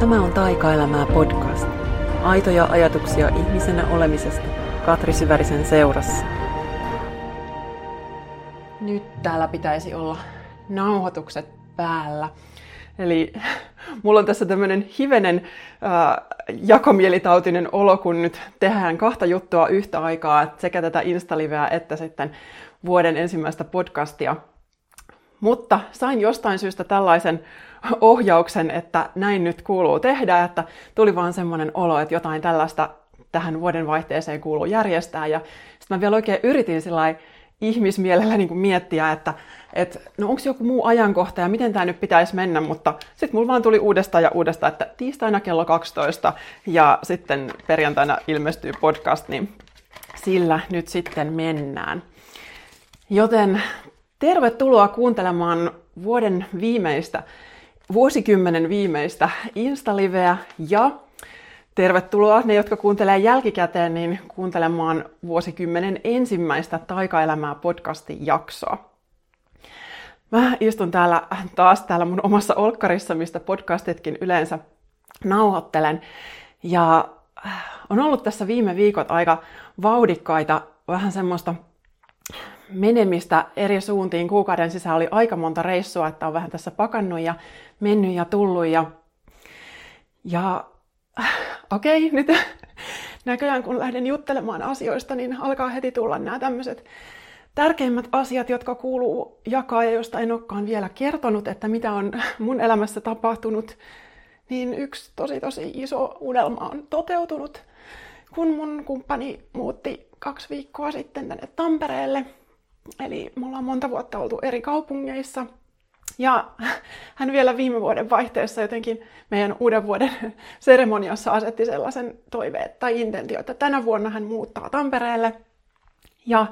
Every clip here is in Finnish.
Tämä on Taikaelämää podcast. Aitoja ajatuksia ihmisenä olemisesta Katri Syvärisen seurassa. Nyt täällä pitäisi olla nauhoitukset päällä. Eli mulla on tässä tämmöinen hivenen äh, jakomielitautinen olo, kun nyt tehdään kahta juttua yhtä aikaa, että sekä tätä Instaliveä että sitten vuoden ensimmäistä podcastia. Mutta sain jostain syystä tällaisen ohjauksen, että näin nyt kuuluu tehdä, että tuli vaan semmoinen olo, että jotain tällaista tähän vuoden vaihteeseen kuuluu järjestää. Ja sitten mä vielä oikein yritin sillä ihmismielellä niin kuin miettiä, että et, no onko joku muu ajankohta ja miten tämä nyt pitäisi mennä, mutta sitten mulla vaan tuli uudestaan ja uudestaan, että tiistaina kello 12 ja sitten perjantaina ilmestyy podcast, niin sillä nyt sitten mennään. Joten tervetuloa kuuntelemaan vuoden viimeistä, vuosikymmenen viimeistä Instaliveä ja tervetuloa ne, jotka kuuntelee jälkikäteen, niin kuuntelemaan vuosikymmenen ensimmäistä Taikaelämää podcastin jaksoa. Mä istun täällä taas täällä mun omassa olkkarissa, mistä podcastitkin yleensä nauhoittelen. Ja on ollut tässä viime viikot aika vauhdikkaita, vähän semmoista menemistä eri suuntiin. Kuukauden sisällä oli aika monta reissua, että on vähän tässä pakannut ja mennyt ja tullut. Ja, ja okei, okay, nyt näköjään kun lähden juttelemaan asioista, niin alkaa heti tulla nämä tämmöiset tärkeimmät asiat, jotka kuuluu jakaa ja josta en olekaan vielä kertonut, että mitä on mun elämässä tapahtunut, niin yksi tosi tosi iso unelma on toteutunut, kun mun kumppani muutti kaksi viikkoa sitten tänne Tampereelle. Eli me ollaan monta vuotta oltu eri kaupungeissa. Ja hän vielä viime vuoden vaihteessa jotenkin meidän uuden vuoden seremoniassa asetti sellaisen toiveen tai intentio, että tänä vuonna hän muuttaa Tampereelle. Ja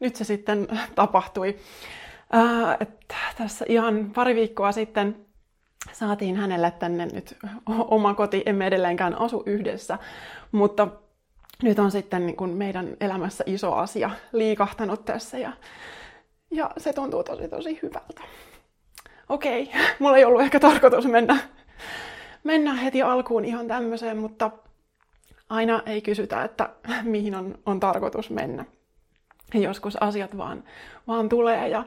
nyt se sitten tapahtui. Ää, että tässä ihan pari viikkoa sitten saatiin hänelle tänne nyt oma koti. Emme edelleenkään asu yhdessä, mutta nyt on sitten niin kuin meidän elämässä iso asia liikahtanut tässä ja, ja se tuntuu tosi tosi hyvältä. Okei, mulla ei ollut ehkä tarkoitus mennä, mennä heti alkuun ihan tämmöiseen, mutta aina ei kysytä, että mihin on, on tarkoitus mennä joskus asiat vaan, vaan tulee. Ja,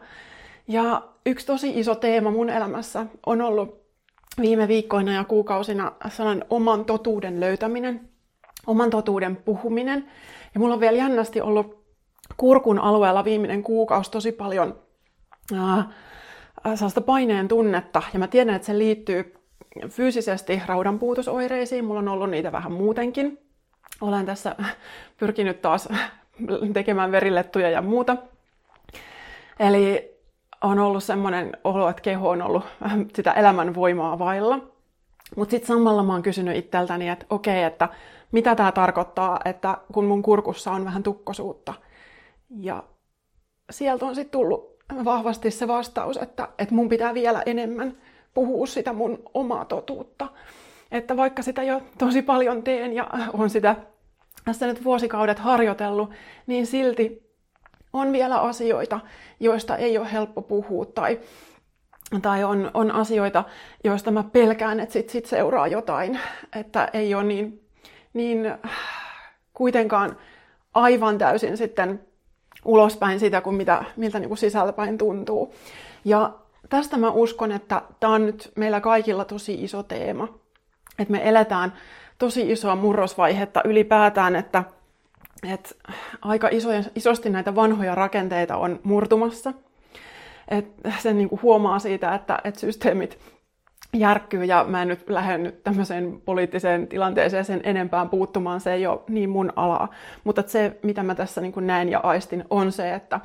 ja yksi tosi iso teema mun elämässä on ollut viime viikkoina ja kuukausina sellainen oman totuuden löytäminen, oman totuuden puhuminen. Ja mulla on vielä jännästi ollut kurkun alueella viimeinen kuukausi tosi paljon ää, sellaista paineen tunnetta. Ja mä tiedän, että se liittyy fyysisesti raudanpuutosoireisiin. Mulla on ollut niitä vähän muutenkin. Olen tässä pyrkinyt taas tekemään verilettuja ja muuta. Eli on ollut semmoinen olo, että keho on ollut sitä elämän voimaa vailla. Mutta sitten samalla mä oon kysynyt itseltäni, että okei, että mitä tämä tarkoittaa, että kun mun kurkussa on vähän tukkosuutta. Ja sieltä on sitten tullut vahvasti se vastaus, että, että mun pitää vielä enemmän puhua sitä mun omaa totuutta. Että vaikka sitä jo tosi paljon teen ja on sitä tässä nyt vuosikaudet harjoitellut, niin silti on vielä asioita, joista ei ole helppo puhua tai, tai on, on asioita, joista mä pelkään, että sit, sit seuraa jotain, että ei ole niin, niin kuitenkaan aivan täysin sitten ulospäin sitä, kuin mitä, miltä niin kuin sisältäpäin tuntuu. Ja tästä mä uskon, että tämä on nyt meillä kaikilla tosi iso teema. Että me eletään tosi isoa murrosvaihetta ylipäätään, että, että aika isoja, isosti näitä vanhoja rakenteita on murtumassa. Et sen niin kuin huomaa siitä, että, että systeemit järkkyy ja mä en nyt lähde nyt tämmöiseen poliittiseen tilanteeseen sen enempään puuttumaan, se ei ole niin mun alaa. Mutta se, mitä mä tässä niin näen ja aistin, on se, että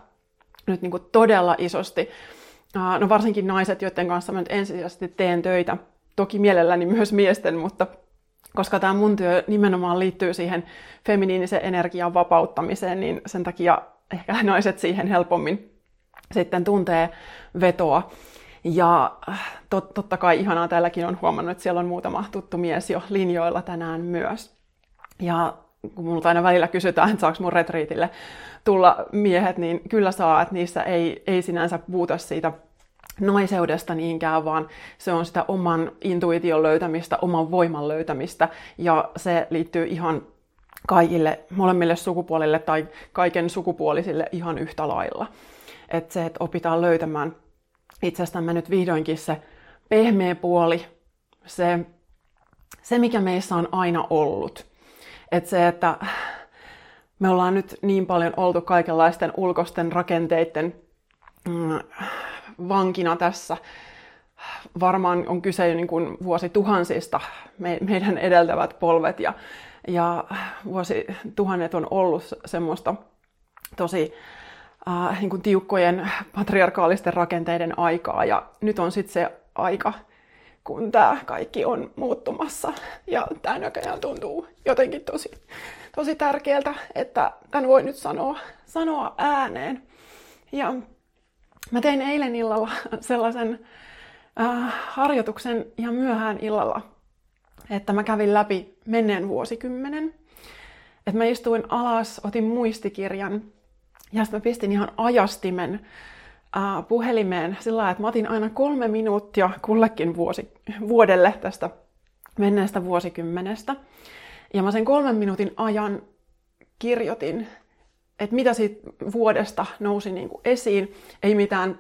nyt niin todella isosti, no varsinkin naiset, joiden kanssa mä nyt ensisijaisesti teen töitä, toki mielelläni myös miesten, mutta koska tämä mun työ nimenomaan liittyy siihen feminiinisen energian vapauttamiseen, niin sen takia ehkä naiset siihen helpommin sitten tuntee vetoa. Ja tot, totta kai ihanaa täälläkin on huomannut, että siellä on muutama tuttu mies jo linjoilla tänään myös. Ja kun multa aina välillä kysytään, että saako mun retriitille tulla miehet, niin kyllä saa, että niissä ei, ei sinänsä puhuta siitä naiseudesta niinkään, vaan se on sitä oman intuition löytämistä, oman voiman löytämistä. Ja se liittyy ihan kaikille, molemmille sukupuolille tai kaiken sukupuolisille ihan yhtä lailla. Että se, että opitaan löytämään itsestämme nyt vihdoinkin se pehmeä puoli, se, se mikä meissä on aina ollut. Että se, että me ollaan nyt niin paljon oltu kaikenlaisten ulkoisten rakenteiden mm, vankina tässä. Varmaan on kyse niin kuin vuosituhansista me, meidän edeltävät polvet ja, ja vuosituhannet on ollut semmoista tosi äh, niin kuin tiukkojen patriarkaalisten rakenteiden aikaa ja nyt on sitten se aika, kun tämä kaikki on muuttumassa ja tämä näköjään tuntuu jotenkin tosi, tosi tärkeältä, että tämän voi nyt sanoa, sanoa ääneen. Ja Mä tein eilen illalla sellaisen äh, harjoituksen ihan myöhään illalla, että mä kävin läpi menneen vuosikymmenen. Että mä istuin alas, otin muistikirjan ja sitten mä pistin ihan ajastimen äh, puhelimeen sillä lailla, että mä otin aina kolme minuuttia kullekin vuosi, vuodelle tästä menneestä vuosikymmenestä. Ja mä sen kolmen minuutin ajan kirjoitin että mitä siitä vuodesta nousi niin kuin esiin. Ei mitään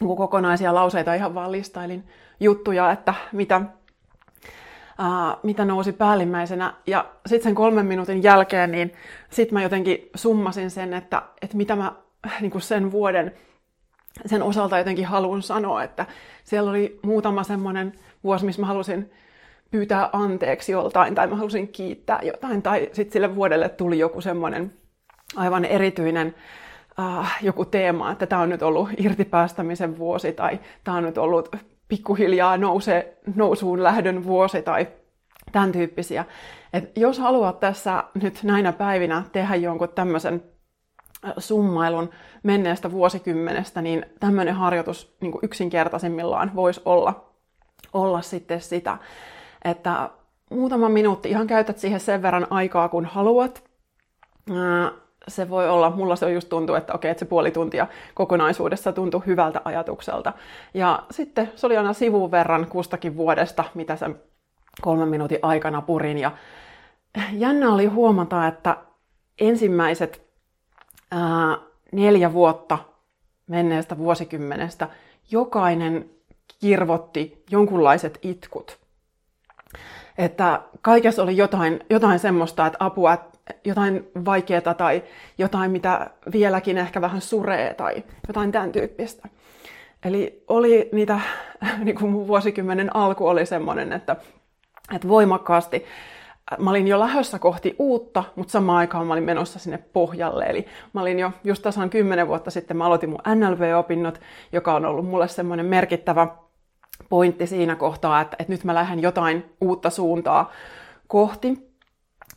niin kuin kokonaisia lauseita, ihan vaan listailin juttuja, että mitä, ää, mitä nousi päällimmäisenä. Ja sitten sen kolmen minuutin jälkeen, niin sitten mä jotenkin summasin sen, että, että mitä mä niin kuin sen vuoden sen osalta jotenkin haluan sanoa, että siellä oli muutama semmoinen vuosi, missä mä halusin pyytää anteeksi joltain, tai mä halusin kiittää jotain, tai sitten sille vuodelle tuli joku semmoinen aivan erityinen äh, joku teema, että tämä on nyt ollut irtipäästämisen vuosi tai tämä on nyt ollut pikkuhiljaa nouse, nousuun lähdön vuosi tai tämän tyyppisiä. Et jos haluat tässä nyt näinä päivinä tehdä jonkun tämmöisen summailun menneestä vuosikymmenestä, niin tämmöinen harjoitus niin yksinkertaisimmillaan voisi olla, olla sitten sitä, että muutama minuutti ihan käytät siihen sen verran aikaa, kun haluat. Se voi olla, mulla se on just tuntuu, että okei, että se puoli tuntia kokonaisuudessa tuntui hyvältä ajatukselta. Ja sitten se oli aina sivun verran kustakin vuodesta, mitä sen kolmen minuutin aikana purin. Ja jännä oli huomata, että ensimmäiset ää, neljä vuotta menneestä vuosikymmenestä jokainen kirvotti jonkunlaiset itkut. Että kaikessa oli jotain, jotain semmoista, että apua, että jotain vaikeaa tai jotain, mitä vieläkin ehkä vähän suree tai jotain tämän tyyppistä. Eli oli niitä, niin kuin mun vuosikymmenen alku oli semmoinen, että, että voimakkaasti mä olin jo lähdössä kohti uutta, mutta samaan aikaan mä olin menossa sinne pohjalle. Eli mä olin jo just tasan kymmenen vuotta sitten, mä aloitin mun NLV-opinnot, joka on ollut mulle semmoinen merkittävä pointti siinä kohtaa, että, että nyt mä lähden jotain uutta suuntaa kohti.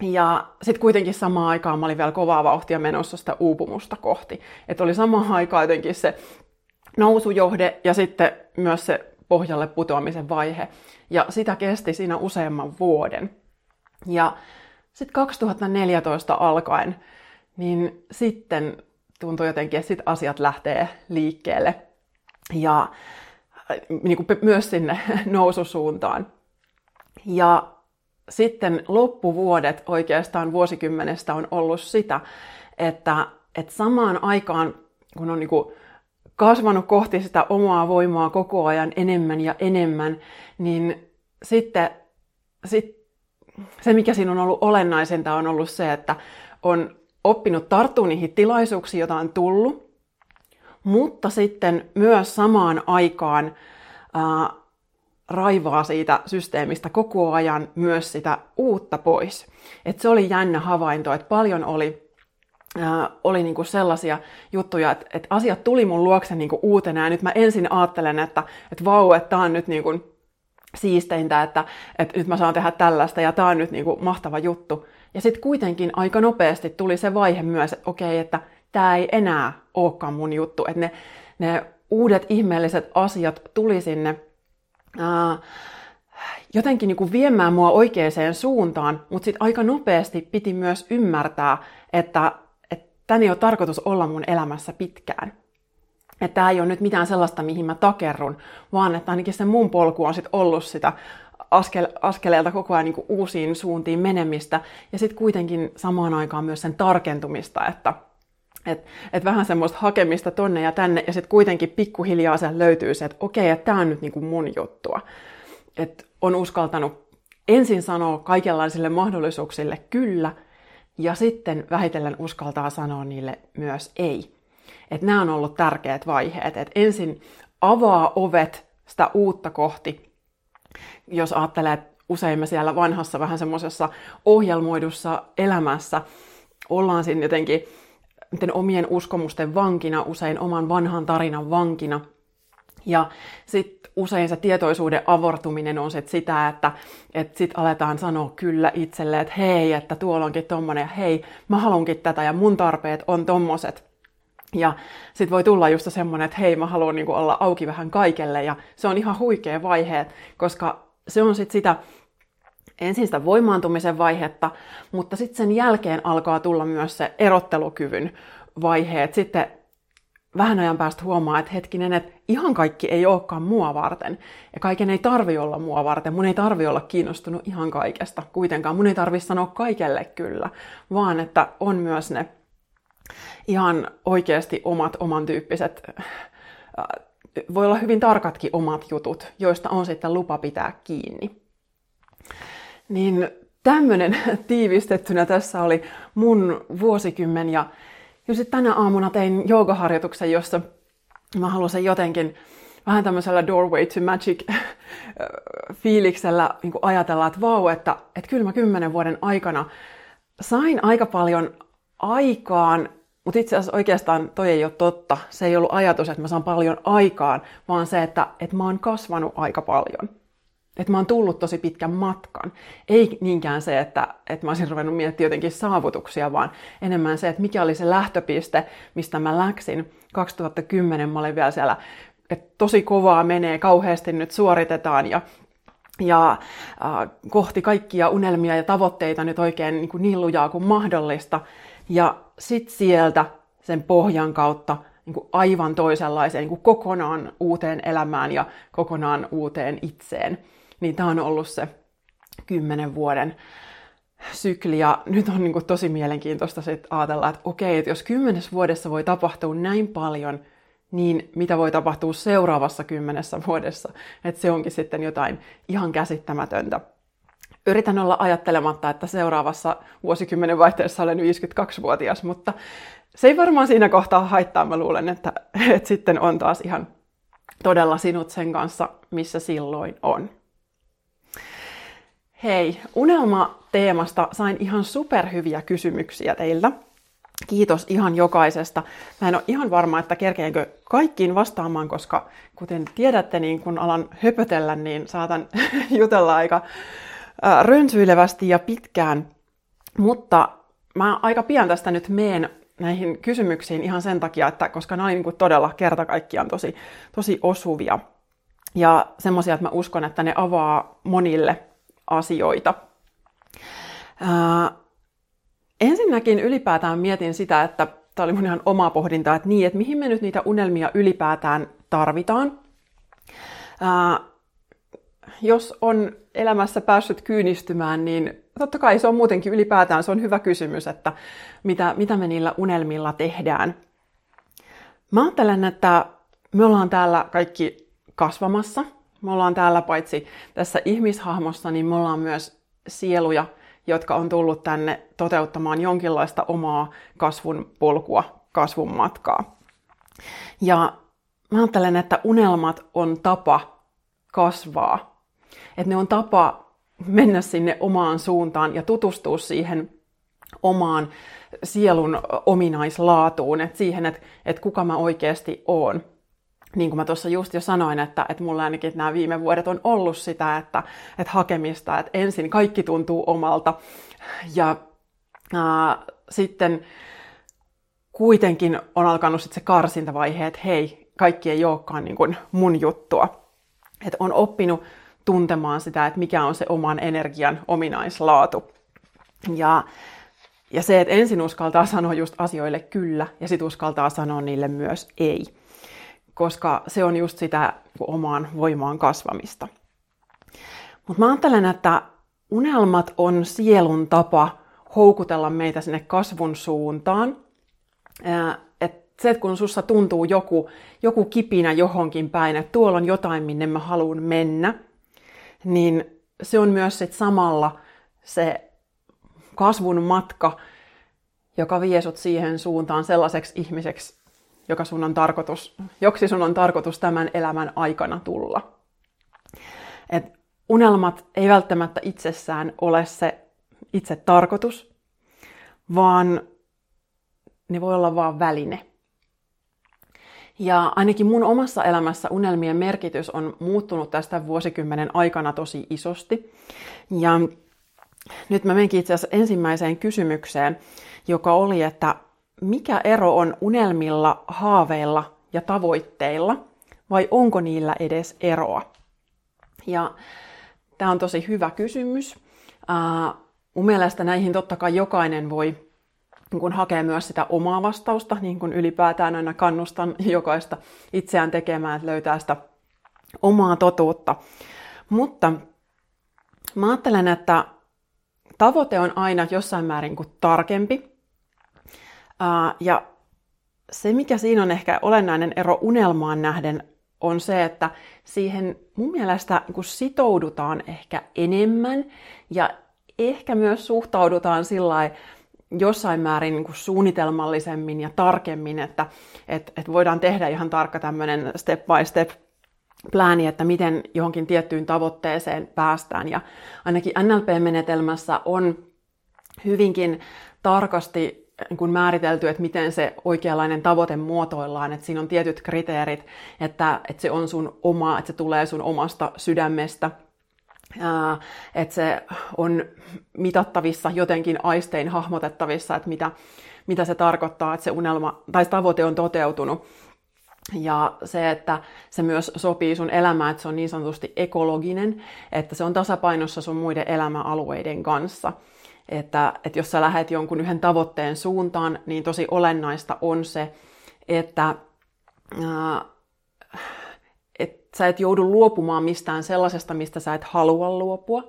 Ja sitten kuitenkin samaan aikaan mä olin vielä kovaa vauhtia menossa sitä uupumusta kohti. Että oli samaan aikaan jotenkin se nousujohde ja sitten myös se pohjalle putoamisen vaihe. Ja sitä kesti siinä useamman vuoden. Ja sitten 2014 alkaen, niin sitten tuntui jotenkin, että sit asiat lähtee liikkeelle. Ja äh, niin kuin myös sinne noususuuntaan. Ja sitten loppuvuodet oikeastaan vuosikymmenestä on ollut sitä, että, että samaan aikaan, kun on niin kuin kasvanut kohti sitä omaa voimaa koko ajan enemmän ja enemmän, niin sitten sit, se, mikä siinä on ollut olennaisinta, on ollut se, että on oppinut tarttua niihin tilaisuuksiin, joita on tullut, mutta sitten myös samaan aikaan ää, raivaa siitä systeemistä koko ajan myös sitä uutta pois. Et se oli jännä havainto, että paljon oli Äh, oli niinku sellaisia juttuja, että, että asiat tuli mun luokse niinku uutena ja nyt mä ensin ajattelen, että, että vau, että tää on nyt niinku siisteintä, että, että nyt mä saan tehdä tällaista ja tää on nyt niinku mahtava juttu. Ja sitten kuitenkin aika nopeasti tuli se vaihe myös, että okei, että tämä ei enää olekaan mun juttu, että ne, ne uudet ihmeelliset asiat tuli sinne ää, jotenkin niin kuin viemään mua oikeaan suuntaan, mutta sitten aika nopeasti piti myös ymmärtää, että, tämä ei ole tarkoitus olla mun elämässä pitkään. että tämä ei ole nyt mitään sellaista, mihin mä takerrun, vaan että ainakin se mun polku on sitten ollut sitä askel, askeleelta koko ajan niin uusiin suuntiin menemistä ja sitten kuitenkin samaan aikaan myös sen tarkentumista, että et, et vähän semmoista hakemista tonne ja tänne ja sitten kuitenkin pikkuhiljaa se löytyy se, että okei, että tämä on nyt niin kuin mun juttua. Että on uskaltanut ensin sanoa kaikenlaisille mahdollisuuksille kyllä ja sitten vähitellen uskaltaa sanoa niille myös ei. Että nämä on ollut tärkeät vaiheet. Että ensin avaa ovet sitä uutta kohti, jos ajattelee, että usein me siellä vanhassa vähän semmoisessa ohjelmoidussa elämässä ollaan siinä jotenkin miten omien uskomusten vankina, usein oman vanhan tarinan vankina. Ja sitten usein se tietoisuuden avortuminen on sit sitä, että et sit aletaan sanoa kyllä itselle, että hei, että tuolla onkin tommonen, ja hei, mä haluankin tätä, ja mun tarpeet on tommoset. Ja sitten voi tulla just semmoinen, että hei, mä haluan niinku olla auki vähän kaikelle, ja se on ihan huikea vaihe, koska se on sitten sitä ensin sitä voimaantumisen vaihetta, mutta sitten sen jälkeen alkaa tulla myös se erottelukyvyn vaiheet. Sitten vähän ajan päästä huomaa, että hetkinen, että ihan kaikki ei olekaan mua varten. Ja kaiken ei tarvi olla mua varten. Mun ei tarvi olla kiinnostunut ihan kaikesta. Kuitenkaan mun ei tarvi sanoa kaikelle kyllä, vaan että on myös ne ihan oikeasti omat oman tyyppiset, äh, voi olla hyvin tarkatkin omat jutut, joista on sitten lupa pitää kiinni. Niin tämmöinen tiivistettynä tässä oli mun vuosikymmen ja sitten tänä aamuna tein joogaharjoituksen, jossa mä halusin jotenkin vähän tämmöisellä doorway to magic fiiliksellä niin ajatella, että vau, että, että kyllä mä kymmenen vuoden aikana sain aika paljon aikaan, mutta itse asiassa oikeastaan toi ei ole totta. Se ei ollut ajatus, että mä saan paljon aikaan, vaan se, että, että mä oon kasvanut aika paljon. Että mä oon tullut tosi pitkän matkan. Ei niinkään se, että, että mä olisin ruvennut miettimään jotenkin saavutuksia, vaan enemmän se, että mikä oli se lähtöpiste, mistä mä läksin. 2010 mä olin vielä siellä, että tosi kovaa menee, kauheasti nyt suoritetaan ja ja äh, kohti kaikkia unelmia ja tavoitteita nyt oikein niin, kuin niin lujaa kuin mahdollista. Ja sitten sieltä sen pohjan kautta niin kuin aivan toisenlaiseen, niin kuin kokonaan uuteen elämään ja kokonaan uuteen itseen niin tämä on ollut se kymmenen vuoden sykli. Ja nyt on niin kuin tosi mielenkiintoista sit ajatella, että okei, että jos kymmenes vuodessa voi tapahtua näin paljon, niin mitä voi tapahtua seuraavassa kymmenessä vuodessa. Että se onkin sitten jotain ihan käsittämätöntä. Yritän olla ajattelematta, että seuraavassa vuosikymmenen vaihteessa olen 52-vuotias, mutta se ei varmaan siinä kohtaa haittaa. Mä luulen, että, että sitten on taas ihan todella sinut sen kanssa, missä silloin on. Hei, unelma-teemasta sain ihan superhyviä kysymyksiä teiltä. Kiitos ihan jokaisesta. Mä en ole ihan varma, että kerkeenkö kaikkiin vastaamaan, koska kuten tiedätte, niin kun alan höpötellä, niin saatan jutella aika rönsyilevästi ja pitkään. Mutta mä aika pian tästä nyt meen näihin kysymyksiin ihan sen takia, että koska nämä oli niin todella kerta kaikkiaan tosi, tosi osuvia. Ja semmoisia, että mä uskon, että ne avaa monille asioita. Ää, ensinnäkin ylipäätään mietin sitä, että tämä oli mun ihan oma pohdinta, että niin, että mihin me nyt niitä unelmia ylipäätään tarvitaan. Ää, jos on elämässä päässyt kyynistymään, niin totta kai se on muutenkin ylipäätään se on hyvä kysymys, että mitä, mitä me niillä unelmilla tehdään. Mä ajattelen, että me ollaan täällä kaikki kasvamassa – me ollaan täällä paitsi tässä ihmishahmossa, niin me ollaan myös sieluja, jotka on tullut tänne toteuttamaan jonkinlaista omaa kasvun polkua, kasvun matkaa. Ja mä ajattelen, että unelmat on tapa kasvaa. Että ne on tapa mennä sinne omaan suuntaan ja tutustua siihen omaan sielun ominaislaatuun, että siihen, että, että kuka mä oikeasti oon niin kuin mä tuossa just jo sanoin, että, että mulla ainakin nämä viime vuodet on ollut sitä, että, että hakemista, että ensin kaikki tuntuu omalta ja ää, sitten kuitenkin on alkanut sitten se karsintavaihe, että hei, kaikki ei olekaan niin kuin mun juttua. Että on oppinut tuntemaan sitä, että mikä on se oman energian ominaislaatu. Ja, ja se, että ensin uskaltaa sanoa just asioille kyllä ja sitten uskaltaa sanoa niille myös ei. Koska se on just sitä omaan voimaan kasvamista. Mutta mä ajattelen, että unelmat on sielun tapa houkutella meitä sinne kasvun suuntaan. Et se, että kun sussa tuntuu joku, joku kipinä johonkin päin, että tuolla on jotain, minne mä haluan mennä, niin se on myös sit samalla se kasvun matka, joka vie sut siihen suuntaan sellaiseksi ihmiseksi, joka sun on tarkoitus, joksi sun on tarkoitus tämän elämän aikana tulla. Et unelmat ei välttämättä itsessään ole se itse tarkoitus, vaan ne voi olla vain väline. Ja ainakin mun omassa elämässä unelmien merkitys on muuttunut tästä vuosikymmenen aikana tosi isosti. Ja nyt mä menenkin itse asiassa ensimmäiseen kysymykseen, joka oli, että mikä ero on unelmilla, haaveilla ja tavoitteilla, vai onko niillä edes eroa? Ja tämä on tosi hyvä kysymys. Uh, mun mielestä näihin totta kai jokainen voi niin kun hakea myös sitä omaa vastausta, niin kuin ylipäätään aina kannustan jokaista itseään tekemään, että löytää sitä omaa totuutta. Mutta mä ajattelen, että tavoite on aina jossain määrin kuin tarkempi. Ja se, mikä siinä on ehkä olennainen ero unelmaan nähden, on se, että siihen mun mielestä kun sitoudutaan ehkä enemmän ja ehkä myös suhtaudutaan sillä jossain määrin niin kuin suunnitelmallisemmin ja tarkemmin, että et, et voidaan tehdä ihan tarkka tämmöinen step by step plääni, että miten johonkin tiettyyn tavoitteeseen päästään. Ja ainakin NLP-menetelmässä on hyvinkin tarkasti niin määritelty, että miten se oikeanlainen tavoite muotoillaan, että siinä on tietyt kriteerit, että, että se on sun oma, että se tulee sun omasta sydämestä, että se on mitattavissa jotenkin aistein hahmotettavissa, että mitä, mitä se tarkoittaa, että se unelma tai se tavoite on toteutunut. Ja se, että se myös sopii sun elämään, että se on niin sanotusti ekologinen, että se on tasapainossa sun muiden elämäalueiden kanssa. Että, että jos sä lähdet jonkun yhden tavoitteen suuntaan, niin tosi olennaista on se, että ää, et sä et joudu luopumaan mistään sellaisesta, mistä sä et halua luopua.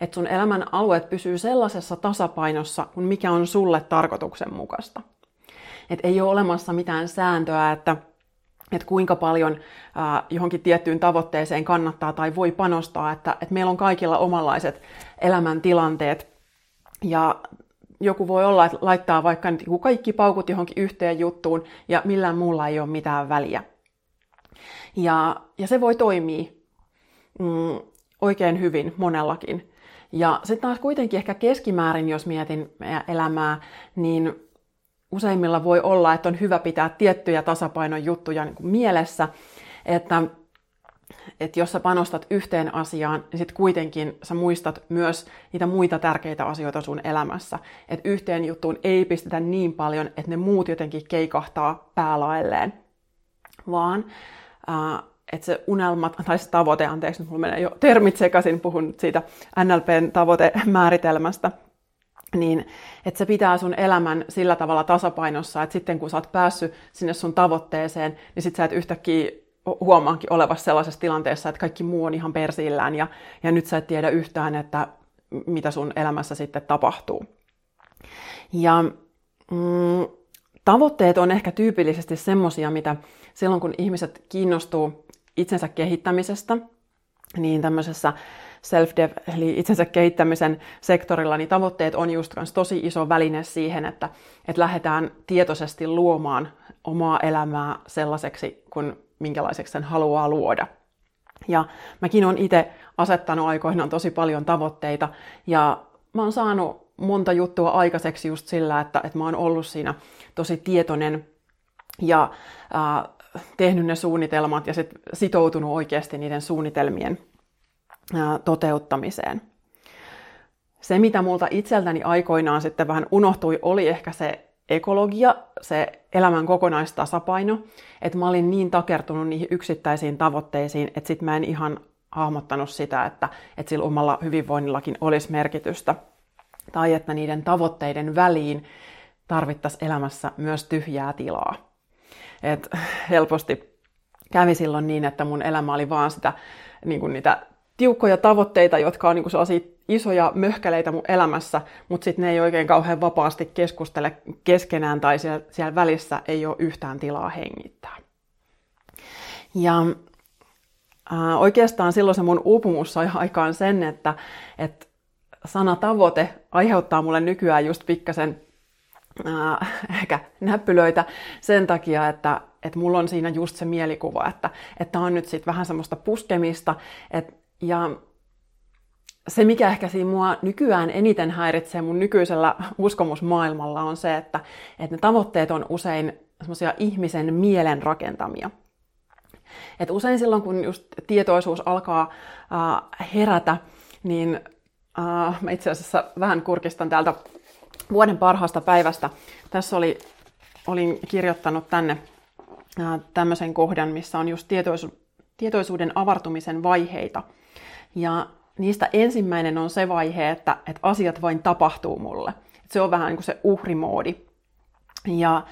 Että sun elämän alueet pysyy sellaisessa tasapainossa, kun mikä on sulle tarkoituksenmukaista. Että ei ole olemassa mitään sääntöä, että että kuinka paljon äh, johonkin tiettyyn tavoitteeseen kannattaa tai voi panostaa, että, että meillä on kaikilla omanlaiset elämäntilanteet. Ja joku voi olla, että laittaa vaikka nyt kaikki paukut johonkin yhteen juttuun ja millään muulla ei ole mitään väliä. Ja, ja se voi toimia mm, oikein hyvin monellakin. Ja sitten taas kuitenkin ehkä keskimäärin, jos mietin elämää, niin useimmilla voi olla, että on hyvä pitää tiettyjä tasapainon juttuja niin kuin mielessä, että, että jos sä panostat yhteen asiaan, niin sitten kuitenkin sä muistat myös niitä muita tärkeitä asioita sun elämässä. Että yhteen juttuun ei pistetä niin paljon, että ne muut jotenkin keikahtaa päälaelleen, vaan äh, että se unelma, tai se tavoite, anteeksi, mulla menee jo termit sekaisin, puhun siitä NLPn tavoitemääritelmästä, niin että se pitää sun elämän sillä tavalla tasapainossa, että sitten kun sä oot päässyt sinne sun tavoitteeseen, niin sit sä et yhtäkkiä huomaankin olevassa sellaisessa tilanteessa, että kaikki muu on ihan persillään ja, ja nyt sä et tiedä yhtään, että mitä sun elämässä sitten tapahtuu. Ja mm, tavoitteet on ehkä tyypillisesti semmosia, mitä silloin kun ihmiset kiinnostuu itsensä kehittämisestä, niin tämmöisessä self-dev, eli itsensä kehittämisen sektorilla, niin tavoitteet on just kans tosi iso väline siihen, että, että lähdetään tietoisesti luomaan omaa elämää sellaiseksi, kun minkälaiseksi sen haluaa luoda. Ja mäkin olen itse asettanut aikoinaan tosi paljon tavoitteita, ja mä oon saanut monta juttua aikaiseksi just sillä, että, että mä oon ollut siinä tosi tietoinen ja äh, tehnyt ne suunnitelmat ja sit sitoutunut oikeasti niiden suunnitelmien toteuttamiseen. Se, mitä multa itseltäni aikoinaan sitten vähän unohtui, oli ehkä se ekologia, se elämän kokonaistasapaino, että mä olin niin takertunut niihin yksittäisiin tavoitteisiin, että sit mä en ihan hahmottanut sitä, että, että sillä omalla hyvinvoinnillakin olisi merkitystä. Tai että niiden tavoitteiden väliin tarvittaisiin elämässä myös tyhjää tilaa. Et helposti kävi silloin niin, että mun elämä oli vaan sitä, niin kuin niitä tiukkoja tavoitteita, jotka on niin sellaisia isoja möhkäleitä mun elämässä, mutta sitten ne ei oikein kauhean vapaasti keskustele keskenään tai siellä, siellä välissä ei ole yhtään tilaa hengittää. Ja äh, oikeastaan silloin se mun uupumus sai aikaan sen, että, että sana tavoite aiheuttaa mulle nykyään just pikkasen ehkä näppylöitä sen takia, että, että mulla on siinä just se mielikuva, että, että on nyt sitten vähän semmoista puskemista. Et, ja se, mikä ehkä siinä mua nykyään eniten häiritsee mun nykyisellä uskomusmaailmalla, on se, että, että ne tavoitteet on usein semmoisia ihmisen mielen rakentamia. Et usein silloin, kun just tietoisuus alkaa äh, herätä, niin äh, mä itse asiassa vähän kurkistan täältä vuoden parhaasta päivästä. Tässä oli, olin kirjoittanut tänne äh, tämmöisen kohdan, missä on just tietoisu, tietoisuuden avartumisen vaiheita. Ja niistä ensimmäinen on se vaihe, että, että asiat vain tapahtuu mulle. Se on vähän niin kuin se uhrimoodi. Ja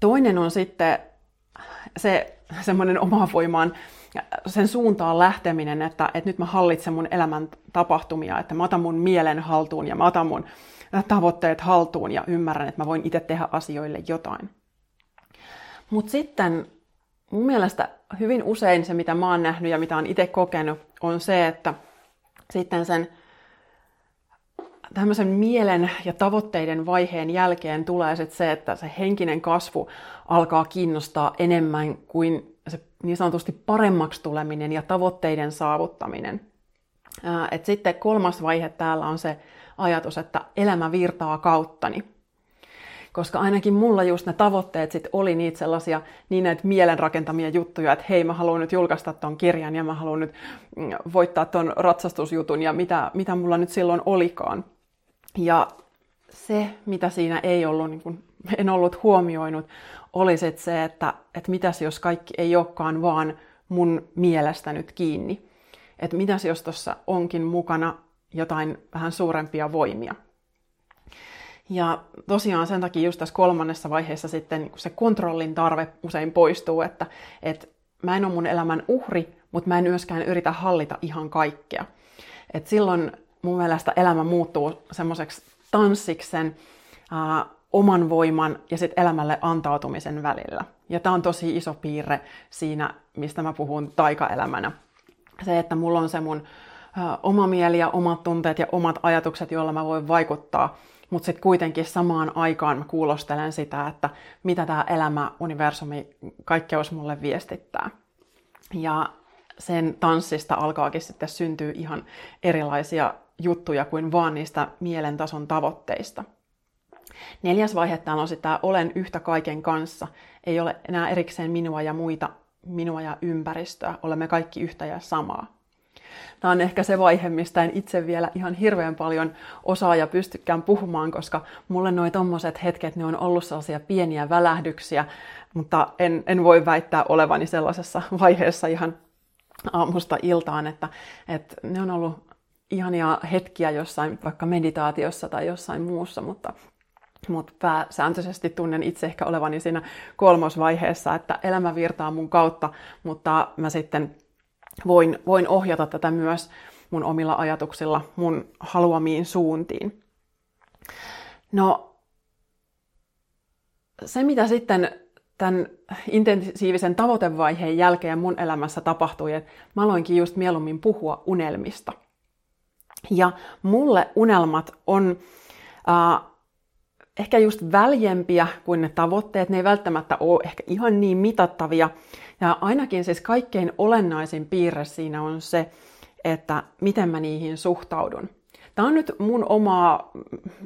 toinen on sitten se semmoinen oma voimaan sen suuntaan lähteminen, että, että nyt mä hallitsen mun elämän tapahtumia, että mä otan mun mielen haltuun ja mä otan mun tavoitteet haltuun ja ymmärrän, että mä voin itse tehdä asioille jotain. Mutta sitten mun mielestä hyvin usein se, mitä mä oon nähnyt ja mitä oon itse kokenut, on se, että sitten sen tämmöisen mielen ja tavoitteiden vaiheen jälkeen tulee sitten se, että se henkinen kasvu alkaa kiinnostaa enemmän kuin se niin sanotusti paremmaksi tuleminen ja tavoitteiden saavuttaminen. Et sitten kolmas vaihe täällä on se ajatus, että elämä virtaa kauttani. Koska ainakin mulla just ne tavoitteet sit oli niitä sellaisia, niin näitä mielenrakentamia juttuja, että hei mä haluan nyt julkaista ton kirjan ja mä haluan nyt mm, voittaa ton ratsastusjutun ja mitä, mitä mulla nyt silloin olikaan. Ja se, mitä siinä ei ollut, niin kun en ollut huomioinut, oli sit se, että, että mitäs jos kaikki ei olekaan vaan mun mielestä nyt kiinni. Että mitäs jos tuossa onkin mukana jotain vähän suurempia voimia. Ja tosiaan sen takia just tässä kolmannessa vaiheessa sitten se kontrollin tarve usein poistuu, että, että mä en ole mun elämän uhri, mutta mä en myöskään yritä hallita ihan kaikkea. Et silloin mun mielestä elämä muuttuu semmoiseksi tanssiksen, ää, oman voiman ja sitten elämälle antautumisen välillä. Ja tämä on tosi iso piirre siinä, mistä mä puhun taikaelämänä. Se, että mulla on se mun ää, oma mieli ja omat tunteet ja omat ajatukset, joilla mä voin vaikuttaa, mutta sitten kuitenkin samaan aikaan mä kuulostelen sitä, että mitä tämä elämä, universumi, kaikkeus mulle viestittää. Ja sen tanssista alkaakin sitten syntyä ihan erilaisia juttuja kuin vaan niistä mielen tason tavoitteista. Neljäs vaihe täällä on sitten tämä olen yhtä kaiken kanssa. Ei ole enää erikseen minua ja muita, minua ja ympäristöä. Olemme kaikki yhtä ja samaa. Tämä on ehkä se vaihe, mistä en itse vielä ihan hirveän paljon osaa ja pystykään puhumaan, koska mulle nuo tommoset hetket, ne on ollut sellaisia pieniä välähdyksiä, mutta en, en voi väittää olevani sellaisessa vaiheessa ihan aamusta iltaan, että, että ne on ollut ihania hetkiä jossain vaikka meditaatiossa tai jossain muussa, mutta, mutta pääsääntöisesti tunnen itse ehkä olevani siinä kolmosvaiheessa, että elämä virtaa mun kautta, mutta mä sitten voin, voin ohjata tätä myös mun omilla ajatuksilla mun haluamiin suuntiin. No, se mitä sitten tämän intensiivisen tavoitevaiheen jälkeen mun elämässä tapahtui, että mä aloinkin just mieluummin puhua unelmista. Ja mulle unelmat on äh, ehkä just väljempiä kuin ne tavoitteet. Ne ei välttämättä ole ehkä ihan niin mitattavia. Ja ainakin siis kaikkein olennaisin piirre siinä on se, että miten mä niihin suhtaudun. Tämä on nyt mun omaa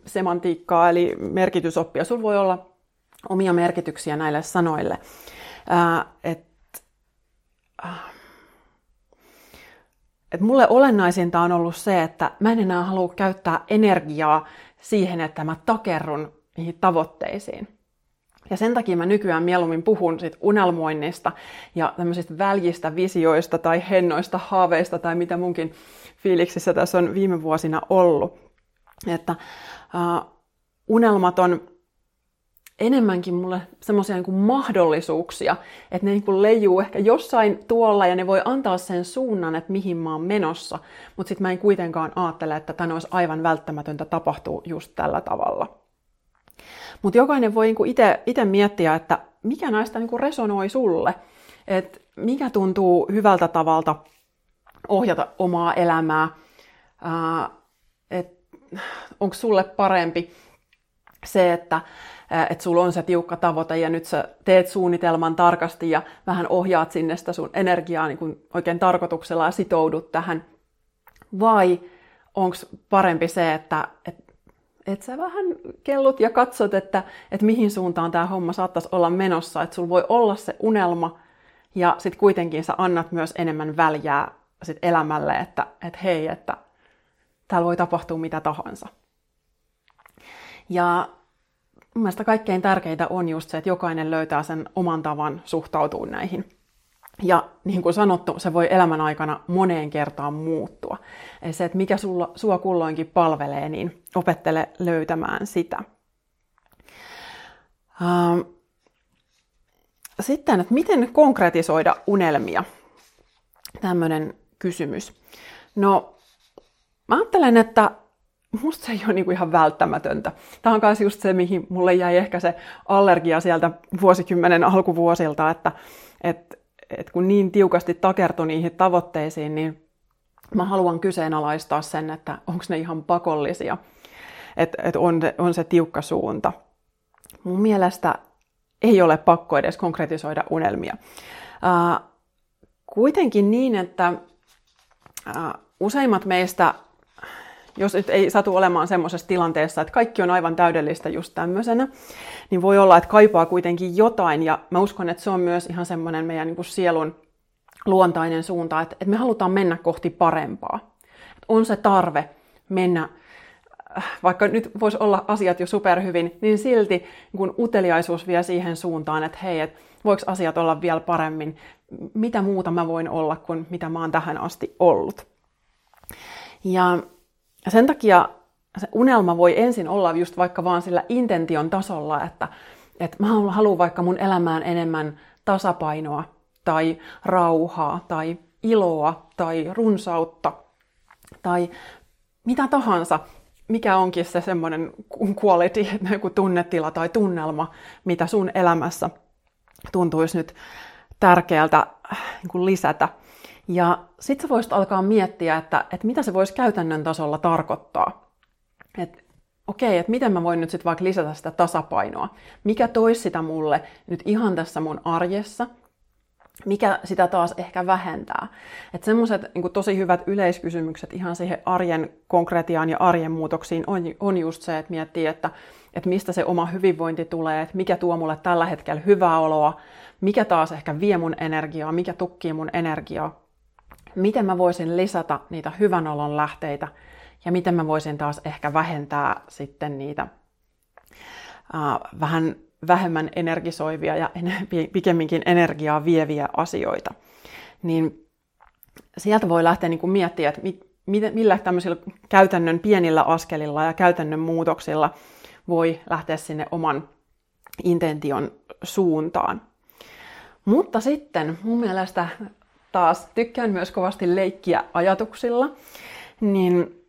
semantiikkaa, eli merkitysoppia. Sulla voi olla omia merkityksiä näille sanoille. Ää, et, äh, et mulle olennaisinta on ollut se, että mä en enää halua käyttää energiaa siihen, että mä takerrun niihin tavoitteisiin. Ja sen takia mä nykyään mieluummin puhun sit unelmoinnista ja tämmöisistä väljistä visioista tai hennoista haaveista tai mitä munkin fiiliksissä tässä on viime vuosina ollut. Että uh, unelmat on enemmänkin mulle semmoisia niin mahdollisuuksia, että ne niin kuin leijuu ehkä jossain tuolla ja ne voi antaa sen suunnan, että mihin mä oon menossa, mutta sitten mä en kuitenkaan ajattele, että tämä olisi aivan välttämätöntä tapahtuu just tällä tavalla. Mutta jokainen voi niin itse miettiä, että mikä näistä niin resonoi sulle, että mikä tuntuu hyvältä tavalta ohjata omaa elämää, että onko sulle parempi se, että että sulla on se tiukka tavoite ja nyt sä teet suunnitelman tarkasti ja vähän ohjaat sinne sitä sun energiaa niin kuin oikein tarkoituksella ja sitoudut tähän. Vai onko parempi se, että et, et sä vähän kellut ja katsot, että et mihin suuntaan tämä homma saattaisi olla menossa, että sulla voi olla se unelma ja sitten kuitenkin sä annat myös enemmän väljää sit elämälle, että et hei, että täällä voi tapahtua mitä tahansa. Ja mun mielestä kaikkein tärkeintä on just se, että jokainen löytää sen oman tavan suhtautua näihin. Ja niin kuin sanottu, se voi elämän aikana moneen kertaan muuttua. Eli se, että mikä sulla, sua kulloinkin palvelee, niin opettele löytämään sitä. Ähm, sitten, että miten konkretisoida unelmia? Tämmöinen kysymys. No, mä ajattelen, että musta se ei ole niinku ihan välttämätöntä. Tämä on myös just se, mihin mulle jäi ehkä se allergia sieltä vuosikymmenen alkuvuosilta, että et, et kun niin tiukasti takertui niihin tavoitteisiin, niin mä haluan kyseenalaistaa sen, että onko ne ihan pakollisia, että et on, on se tiukka suunta. Mun mielestä ei ole pakko edes konkretisoida unelmia. Kuitenkin niin, että useimmat meistä jos nyt ei satu olemaan semmoisessa tilanteessa, että kaikki on aivan täydellistä just tämmöisenä, niin voi olla, että kaipaa kuitenkin jotain. Ja mä uskon, että se on myös ihan semmoinen meidän niin kuin sielun luontainen suunta, että, että me halutaan mennä kohti parempaa. Että on se tarve mennä, äh, vaikka nyt voisi olla asiat jo superhyvin, niin silti kun uteliaisuus vie siihen suuntaan, että hei, että voiko asiat olla vielä paremmin, mitä muuta mä voin olla kuin mitä mä oon tähän asti ollut. Ja ja sen takia se unelma voi ensin olla just vaikka vaan sillä intention tasolla, että, että mä haluan vaikka mun elämään enemmän tasapainoa tai rauhaa tai iloa tai runsautta tai mitä tahansa, mikä onkin se semmoinen quality, joku tunnetila tai tunnelma, mitä sun elämässä tuntuisi nyt tärkeältä niin lisätä. Ja sitten sä voisit alkaa miettiä, että, että mitä se voisi käytännön tasolla tarkoittaa. Että okei, että miten mä voin nyt sitten vaikka lisätä sitä tasapainoa. Mikä toisi sitä mulle nyt ihan tässä mun arjessa, mikä sitä taas ehkä vähentää. Että semmoiset niin tosi hyvät yleiskysymykset ihan siihen arjen konkretiaan ja arjen muutoksiin on, on just se, että miettii, että, että mistä se oma hyvinvointi tulee, että mikä tuo mulle tällä hetkellä hyvää oloa, mikä taas ehkä vie mun energiaa, mikä tukkii mun energiaa, miten mä voisin lisätä niitä hyvän olon lähteitä ja miten mä voisin taas ehkä vähentää sitten niitä uh, vähän vähemmän energisoivia ja pikemminkin energiaa vieviä asioita. Niin sieltä voi lähteä niin kuin miettiä, että mit, millä tämmöisillä käytännön pienillä askelilla ja käytännön muutoksilla voi lähteä sinne oman intention suuntaan. Mutta sitten mun mielestä taas tykkään myös kovasti leikkiä ajatuksilla, niin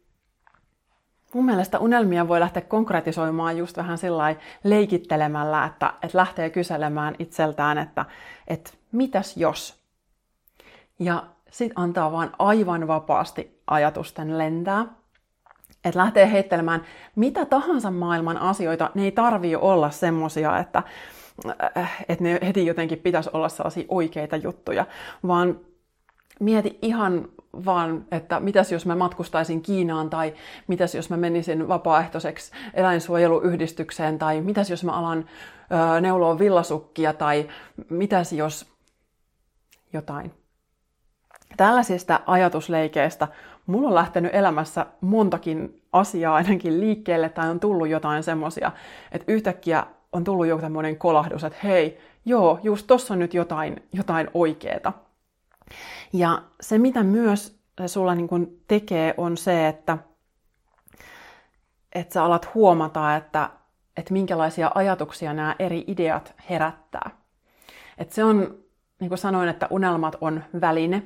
mun mielestä unelmia voi lähteä konkretisoimaan just vähän sillä leikittelemällä, että, että lähtee kyselemään itseltään, että, että mitäs jos? Ja sitten antaa vaan aivan vapaasti ajatusten lentää. Että lähtee heittelemään mitä tahansa maailman asioita, ne ei tarvii olla semmosia, että, että ne heti jotenkin pitäisi olla sellaisia oikeita juttuja, vaan mieti ihan vaan, että mitäs jos mä matkustaisin Kiinaan tai mitäs jos mä menisin vapaaehtoiseksi eläinsuojeluyhdistykseen tai mitäs jos mä alan ö, neuloa villasukkia tai mitäs jos jotain. Tällaisista ajatusleikeistä mulla on lähtenyt elämässä montakin asiaa ainakin liikkeelle tai on tullut jotain semmosia, että yhtäkkiä on tullut joku tämmöinen kolahdus, että hei, joo, just tossa on nyt jotain, jotain oikeeta. Ja se, mitä myös sulla niin kuin tekee, on se, että, että sä alat huomata, että, että minkälaisia ajatuksia nämä eri ideat herättää. Et se on, niin kuin sanoin, että unelmat on väline,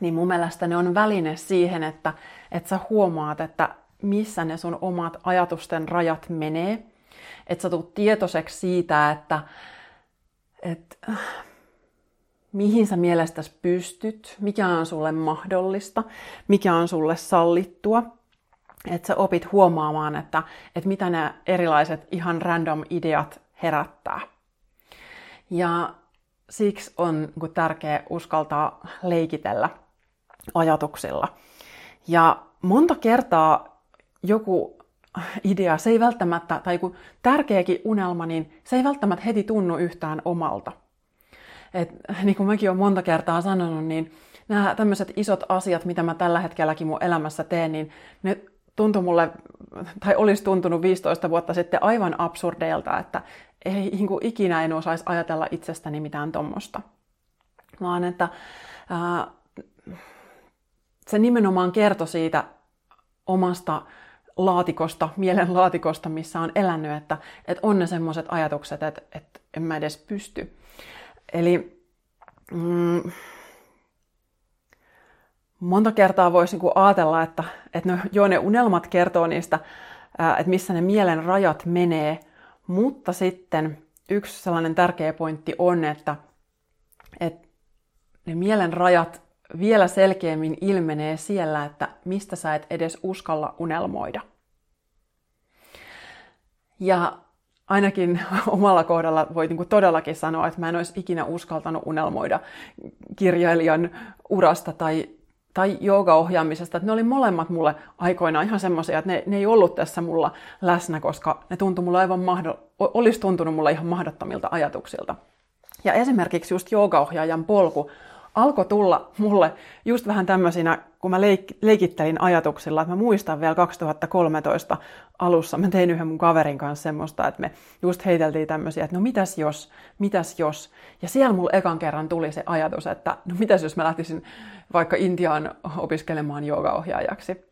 niin mun mielestä ne on väline siihen, että, että sä huomaat, että missä ne sun omat ajatusten rajat menee. Että sä tulet tietoiseksi siitä, että, että mihin sä mielestäsi pystyt, mikä on sulle mahdollista, mikä on sulle sallittua. Että sä opit huomaamaan, että, että mitä nämä erilaiset ihan random ideat herättää. Ja siksi on niin tärkeää uskaltaa leikitellä ajatuksilla. Ja monta kertaa joku idea, se ei välttämättä, tai joku tärkeäkin unelma, niin se ei välttämättä heti tunnu yhtään omalta. Et, niin kuin mäkin olen monta kertaa sanonut, niin nämä tämmöiset isot asiat, mitä mä tällä hetkelläkin mun elämässä teen, niin ne tuntui mulle, tai olisi tuntunut 15 vuotta sitten aivan absurdeilta, että ei niin kuin ikinä en osaisi ajatella itsestäni mitään tuommoista. Vaan että ää, se nimenomaan kertoi siitä omasta laatikosta, mielen laatikosta, missä on elänyt, että, että on ne semmoiset ajatukset, että, että en mä edes pysty. Eli mm, monta kertaa voisi niinku ajatella, että, että no, joo, ne unelmat kertoo niistä, että missä ne mielen rajat menee, mutta sitten yksi sellainen tärkeä pointti on, että, että ne mielen rajat vielä selkeämmin ilmenee siellä, että mistä sä et edes uskalla unelmoida. Ja ainakin omalla kohdalla voi niin todellakin sanoa, että mä en olisi ikinä uskaltanut unelmoida kirjailijan urasta tai, tai joogaohjaamisesta. Että ne oli molemmat mulle aikoinaan ihan semmoisia, että ne, ne ei ollut tässä mulla läsnä, koska ne tuntui mulle aivan mahdo, olisi tuntunut mulle ihan mahdottomilta ajatuksilta. Ja esimerkiksi just joogaohjaajan polku alkoi tulla mulle just vähän tämmöisinä, kun mä leik- leikittelin ajatuksilla, että mä muistan vielä 2013 alussa, mä tein yhden mun kaverin kanssa semmoista, että me just heiteltiin tämmöisiä, että no mitäs jos, mitäs jos. Ja siellä mulle ekan kerran tuli se ajatus, että no mitäs jos mä lähtisin vaikka Intiaan opiskelemaan joogaohjaajaksi.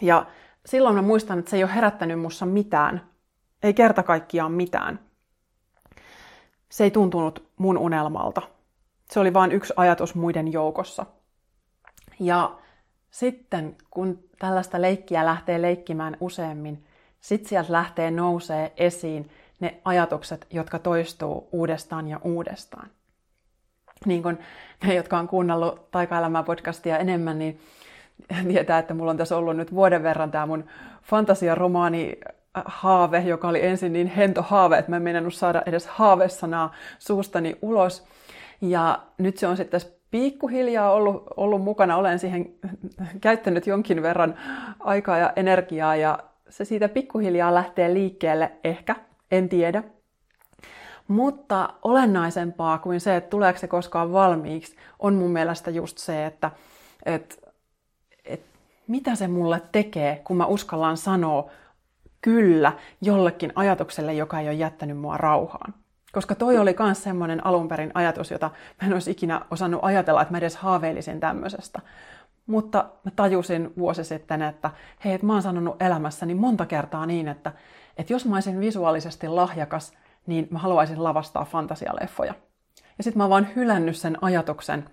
Ja silloin mä muistan, että se ei ole herättänyt mussa mitään, ei kerta kaikkiaan mitään. Se ei tuntunut mun unelmalta se oli vain yksi ajatus muiden joukossa. Ja sitten kun tällaista leikkiä lähtee leikkimään useammin, sitten sieltä lähtee nousee esiin ne ajatukset, jotka toistuu uudestaan ja uudestaan. Niin kuin ne, jotka on kuunnellut Taikaelämää podcastia enemmän, niin tietää, että mulla on tässä ollut nyt vuoden verran tämä mun fantasiaromaani haave, joka oli ensin niin hento haave, että mä en saada edes haavesanaa suustani ulos. Ja nyt se on sitten tässä pikkuhiljaa ollut, ollut mukana, olen siihen käyttänyt jonkin verran aikaa ja energiaa ja se siitä pikkuhiljaa lähtee liikkeelle ehkä, en tiedä. Mutta olennaisempaa kuin se, että tuleeko se koskaan valmiiksi, on mun mielestä just se, että, että, että mitä se mulle tekee, kun mä uskallan sanoa kyllä jollekin ajatukselle, joka ei ole jättänyt mua rauhaan. Koska toi oli myös semmoinen alunperin ajatus, jota mä en olisi ikinä osannut ajatella, että mä edes haaveilisin tämmöisestä. Mutta mä tajusin vuosi sitten, että hei, että mä oon sanonut elämässäni monta kertaa niin, että, että jos mä olisin visuaalisesti lahjakas, niin mä haluaisin lavastaa fantasialeffoja. Ja sitten mä oon vaan hylännyt sen ajatuksen,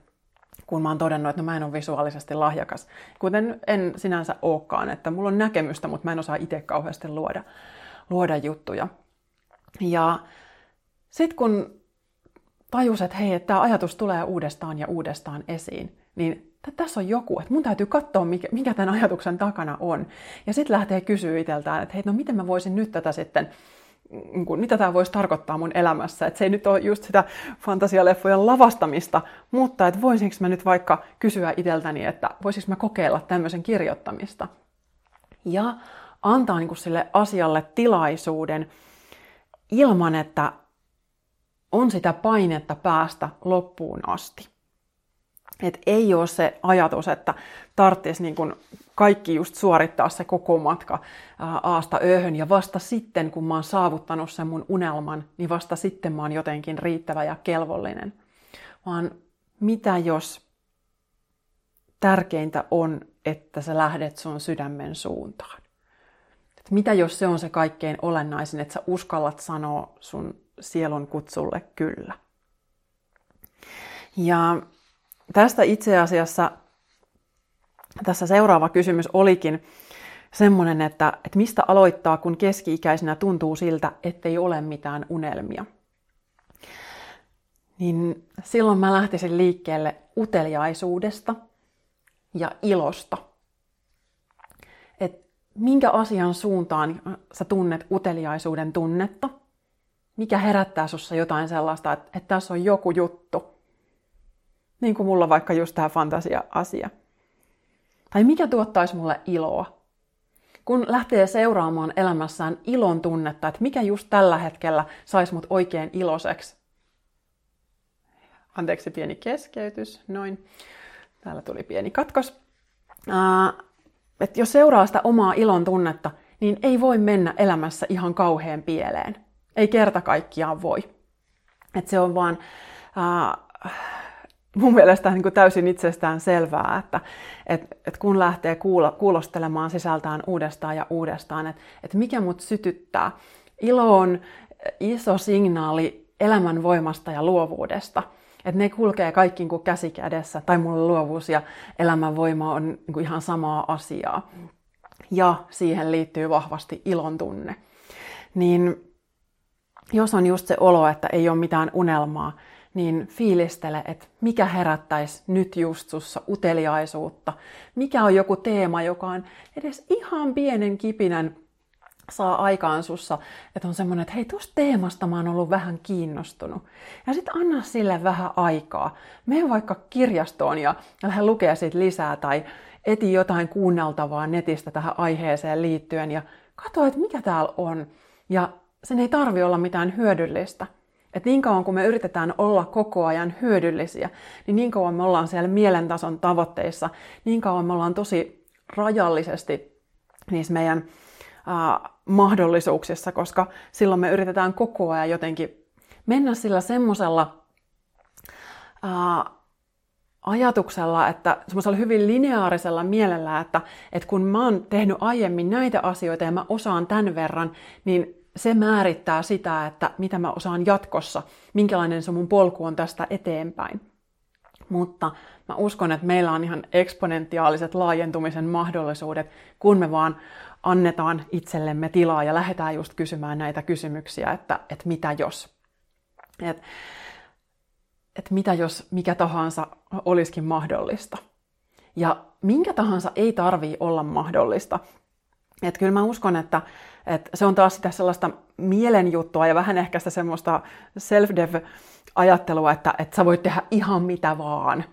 kun mä oon todennut, että no mä en ole visuaalisesti lahjakas. Kuten en sinänsä olekaan, että mulla on näkemystä, mutta mä en osaa itse kauheasti luoda, luoda juttuja. Ja sitten kun tajus, että hei, että tämä ajatus tulee uudestaan ja uudestaan esiin, niin tässä on joku, että mun täytyy katsoa, mikä, mikä tämän ajatuksen takana on. Ja sitten lähtee kysyä itseltään, että hei, no miten mä voisin nyt tätä sitten, niin mitä tämä voisi tarkoittaa mun elämässä. Että se ei nyt ole just sitä fantasialeffojen lavastamista, mutta että voisinko mä nyt vaikka kysyä itseltäni, että voisinko mä kokeilla tämmöisen kirjoittamista. Ja antaa niin sille asialle tilaisuuden ilman, että on sitä painetta päästä loppuun asti. Et ei ole se ajatus, että tarvitsisi niin kaikki just suorittaa se koko matka aasta öhön ja vasta sitten, kun mä oon saavuttanut sen mun unelman, niin vasta sitten mä oon jotenkin riittävä ja kelvollinen. Vaan mitä jos tärkeintä on, että sä lähdet sun sydämen suuntaan. Että mitä jos se on se kaikkein olennaisin, että sä uskallat sanoa sun sielun kutsulle kyllä. Ja tästä itse asiassa tässä seuraava kysymys olikin semmoinen, että, että mistä aloittaa, kun keski-ikäisenä tuntuu siltä, ettei ole mitään unelmia. Niin silloin mä lähtisin liikkeelle uteliaisuudesta ja ilosta. Et minkä asian suuntaan sä tunnet uteliaisuuden tunnetta? Mikä herättää sussa jotain sellaista, että, että tässä on joku juttu? Niin kuin mulla vaikka just tämä fantasia-asia. Tai mikä tuottaisi mulle iloa? Kun lähtee seuraamaan elämässään ilon tunnetta, että mikä just tällä hetkellä saisi mut oikein iloiseksi. Anteeksi pieni keskeytys, noin. Täällä tuli pieni katkos. Uh, että jos seuraa sitä omaa ilon tunnetta, niin ei voi mennä elämässä ihan kauhean pieleen. Ei kerta kaikkiaan voi. Et se on vaan uh, mun mielestä niin kuin täysin itsestään selvää, että et, et kun lähtee kuulo, kuulostelemaan sisältään uudestaan ja uudestaan, että et mikä mut sytyttää. Ilo on iso signaali elämän voimasta ja luovuudesta. Että ne kulkee kaikki kuin käsi kädessä, tai mulle luovuus ja elämän voima on niin kuin ihan samaa asiaa. Ja siihen liittyy vahvasti ilon tunne. Niin jos on just se olo, että ei ole mitään unelmaa, niin fiilistele, että mikä herättäisi nyt just sussa uteliaisuutta. Mikä on joku teema, joka on edes ihan pienen kipinän saa aikaan sussa, että on semmoinen, että hei, tuosta teemasta mä oon ollut vähän kiinnostunut. Ja sitten anna sille vähän aikaa. Mene vaikka kirjastoon ja lähde lukea siitä lisää tai eti jotain kuunneltavaa netistä tähän aiheeseen liittyen ja katso, että mikä täällä on. Ja sen ei tarvi olla mitään hyödyllistä. Et niin kauan kun me yritetään olla koko ajan hyödyllisiä, niin niin kauan me ollaan siellä mielentason tavoitteissa, niin kauan me ollaan tosi rajallisesti niissä meidän äh, mahdollisuuksissa, koska silloin me yritetään koko ajan jotenkin mennä sillä semmoisella ajatuksella, että semmoisella hyvin lineaarisella mielellä, että, että kun mä oon tehnyt aiemmin näitä asioita ja mä osaan tämän verran, niin se määrittää sitä, että mitä mä osaan jatkossa, minkälainen se mun polku on tästä eteenpäin. Mutta mä uskon, että meillä on ihan eksponentiaaliset laajentumisen mahdollisuudet, kun me vaan annetaan itsellemme tilaa ja lähdetään just kysymään näitä kysymyksiä, että, että mitä jos. Et, että mitä jos mikä tahansa olisikin mahdollista. Ja minkä tahansa ei tarvii olla mahdollista. Että kyllä mä uskon, että, että se on taas sitä sellaista mielenjuttua ja vähän ehkä sitä semmoista self-dev-ajattelua, että, että sä voit tehdä ihan mitä vaan.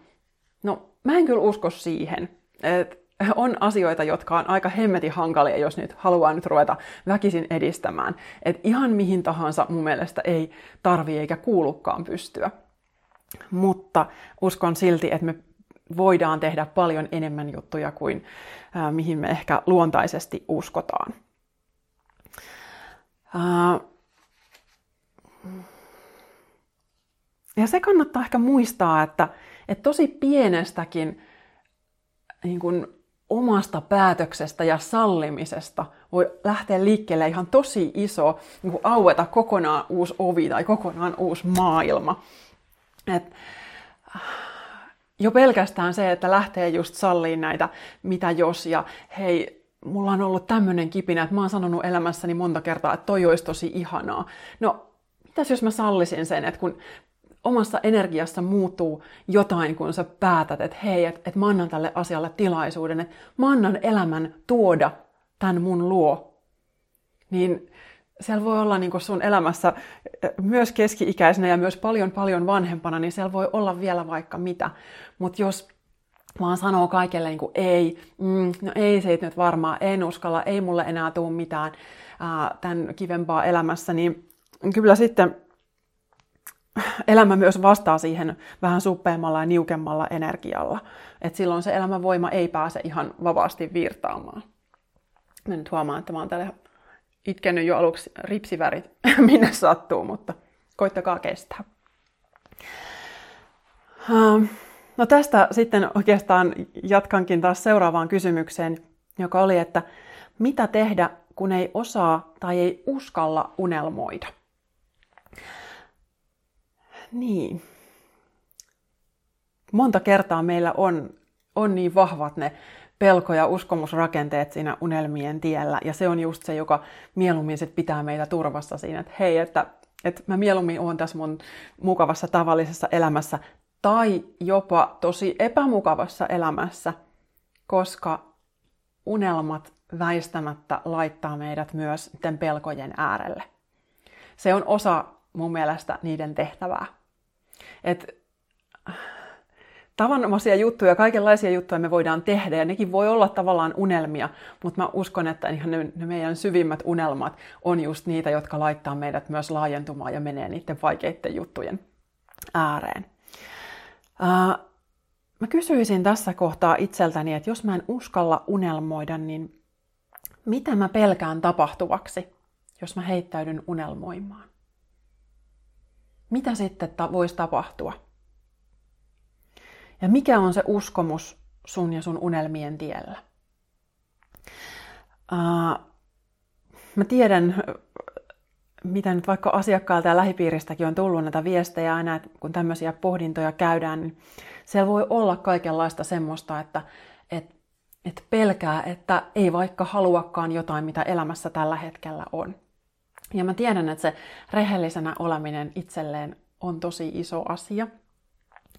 No, mä en kyllä usko siihen. että on asioita, jotka on aika hemmetin hankalia, jos nyt haluaa nyt ruveta väkisin edistämään. Et ihan mihin tahansa mun mielestä ei tarvi eikä kuulukaan pystyä. Mutta uskon silti, että me voidaan tehdä paljon enemmän juttuja kuin ää, mihin me ehkä luontaisesti uskotaan. Ja se kannattaa ehkä muistaa, että, että tosi pienestäkin niin kuin omasta päätöksestä ja sallimisesta voi lähteä liikkeelle ihan tosi iso, niin kuin aueta kokonaan uusi ovi tai kokonaan uusi maailma. Et, jo pelkästään se, että lähtee just salliin näitä mitä jos ja hei, mulla on ollut tämmöinen kipinä, että mä oon sanonut elämässäni monta kertaa, että toi olisi tosi ihanaa. No, mitäs jos mä sallisin sen, että kun omassa energiassa muuttuu jotain, kun sä päätät, että hei, että, että mä annan tälle asialle tilaisuuden, että mä annan elämän tuoda tämän mun luo, niin siellä voi olla niin sun elämässä myös keski-ikäisenä ja myös paljon paljon vanhempana, niin siellä voi olla vielä vaikka mitä. Mutta jos vaan sanoo kaikelle niin kuin ei, mm, no ei se nyt varmaan, en uskalla, ei mulle enää tule mitään ää, tämän kivempaa elämässä, niin kyllä sitten elämä myös vastaa siihen vähän suppeammalla ja niukemmalla energialla. Et silloin se elämänvoima ei pääse ihan vapaasti virtaamaan. Mä nyt huomaan, että mä oon täällä itkenyt jo aluksi ripsivärit, minne sattuu, mutta koittakaa kestää. Ähm, no tästä sitten oikeastaan jatkankin taas seuraavaan kysymykseen, joka oli, että mitä tehdä, kun ei osaa tai ei uskalla unelmoida. Niin. Monta kertaa meillä on, on niin vahvat ne pelko- ja uskomusrakenteet siinä unelmien tiellä. Ja se on just se, joka mieluummin sit pitää meitä turvassa siinä, että hei, että, että mä mieluummin oon tässä mun mukavassa tavallisessa elämässä tai jopa tosi epämukavassa elämässä, koska unelmat väistämättä laittaa meidät myös pelkojen äärelle. Se on osa mun mielestä niiden tehtävää. Et, tavanomaisia juttuja, kaikenlaisia juttuja me voidaan tehdä ja nekin voi olla tavallaan unelmia, mutta mä uskon, että ihan ne, ne meidän syvimmät unelmat on just niitä, jotka laittaa meidät myös laajentumaan ja menee niiden vaikeiden juttujen ääreen. Uh, mä kysyisin tässä kohtaa itseltäni, että jos mä en uskalla unelmoida, niin mitä mä pelkään tapahtuvaksi, jos mä heittäydyn unelmoimaan? Mitä sitten ta- voisi tapahtua? Ja mikä on se uskomus sun ja sun unelmien tiellä? Uh, mä tiedän, mitä nyt vaikka asiakkailta ja lähipiiristäkin on tullut näitä viestejä aina, että kun tämmöisiä pohdintoja käydään, niin siellä voi olla kaikenlaista semmoista, että, että, että pelkää, että ei vaikka haluakaan jotain, mitä elämässä tällä hetkellä on. Ja mä tiedän, että se rehellisenä oleminen itselleen on tosi iso asia,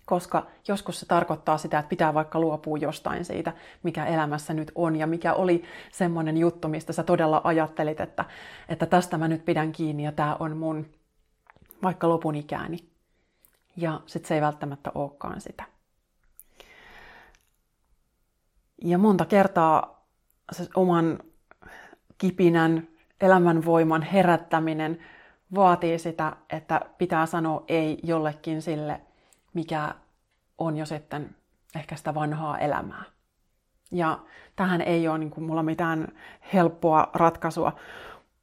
koska joskus se tarkoittaa sitä, että pitää vaikka luopua jostain siitä, mikä elämässä nyt on ja mikä oli semmoinen juttu, mistä sä todella ajattelit, että, että tästä mä nyt pidän kiinni ja tämä on mun vaikka lopun ikääni. Ja sitten se ei välttämättä olekaan sitä. Ja monta kertaa se oman kipinän, elämänvoiman herättäminen vaatii sitä, että pitää sanoa ei jollekin sille, mikä on jo sitten ehkä sitä vanhaa elämää. Ja tähän ei ole niin kuin, mulla mitään helppoa ratkaisua,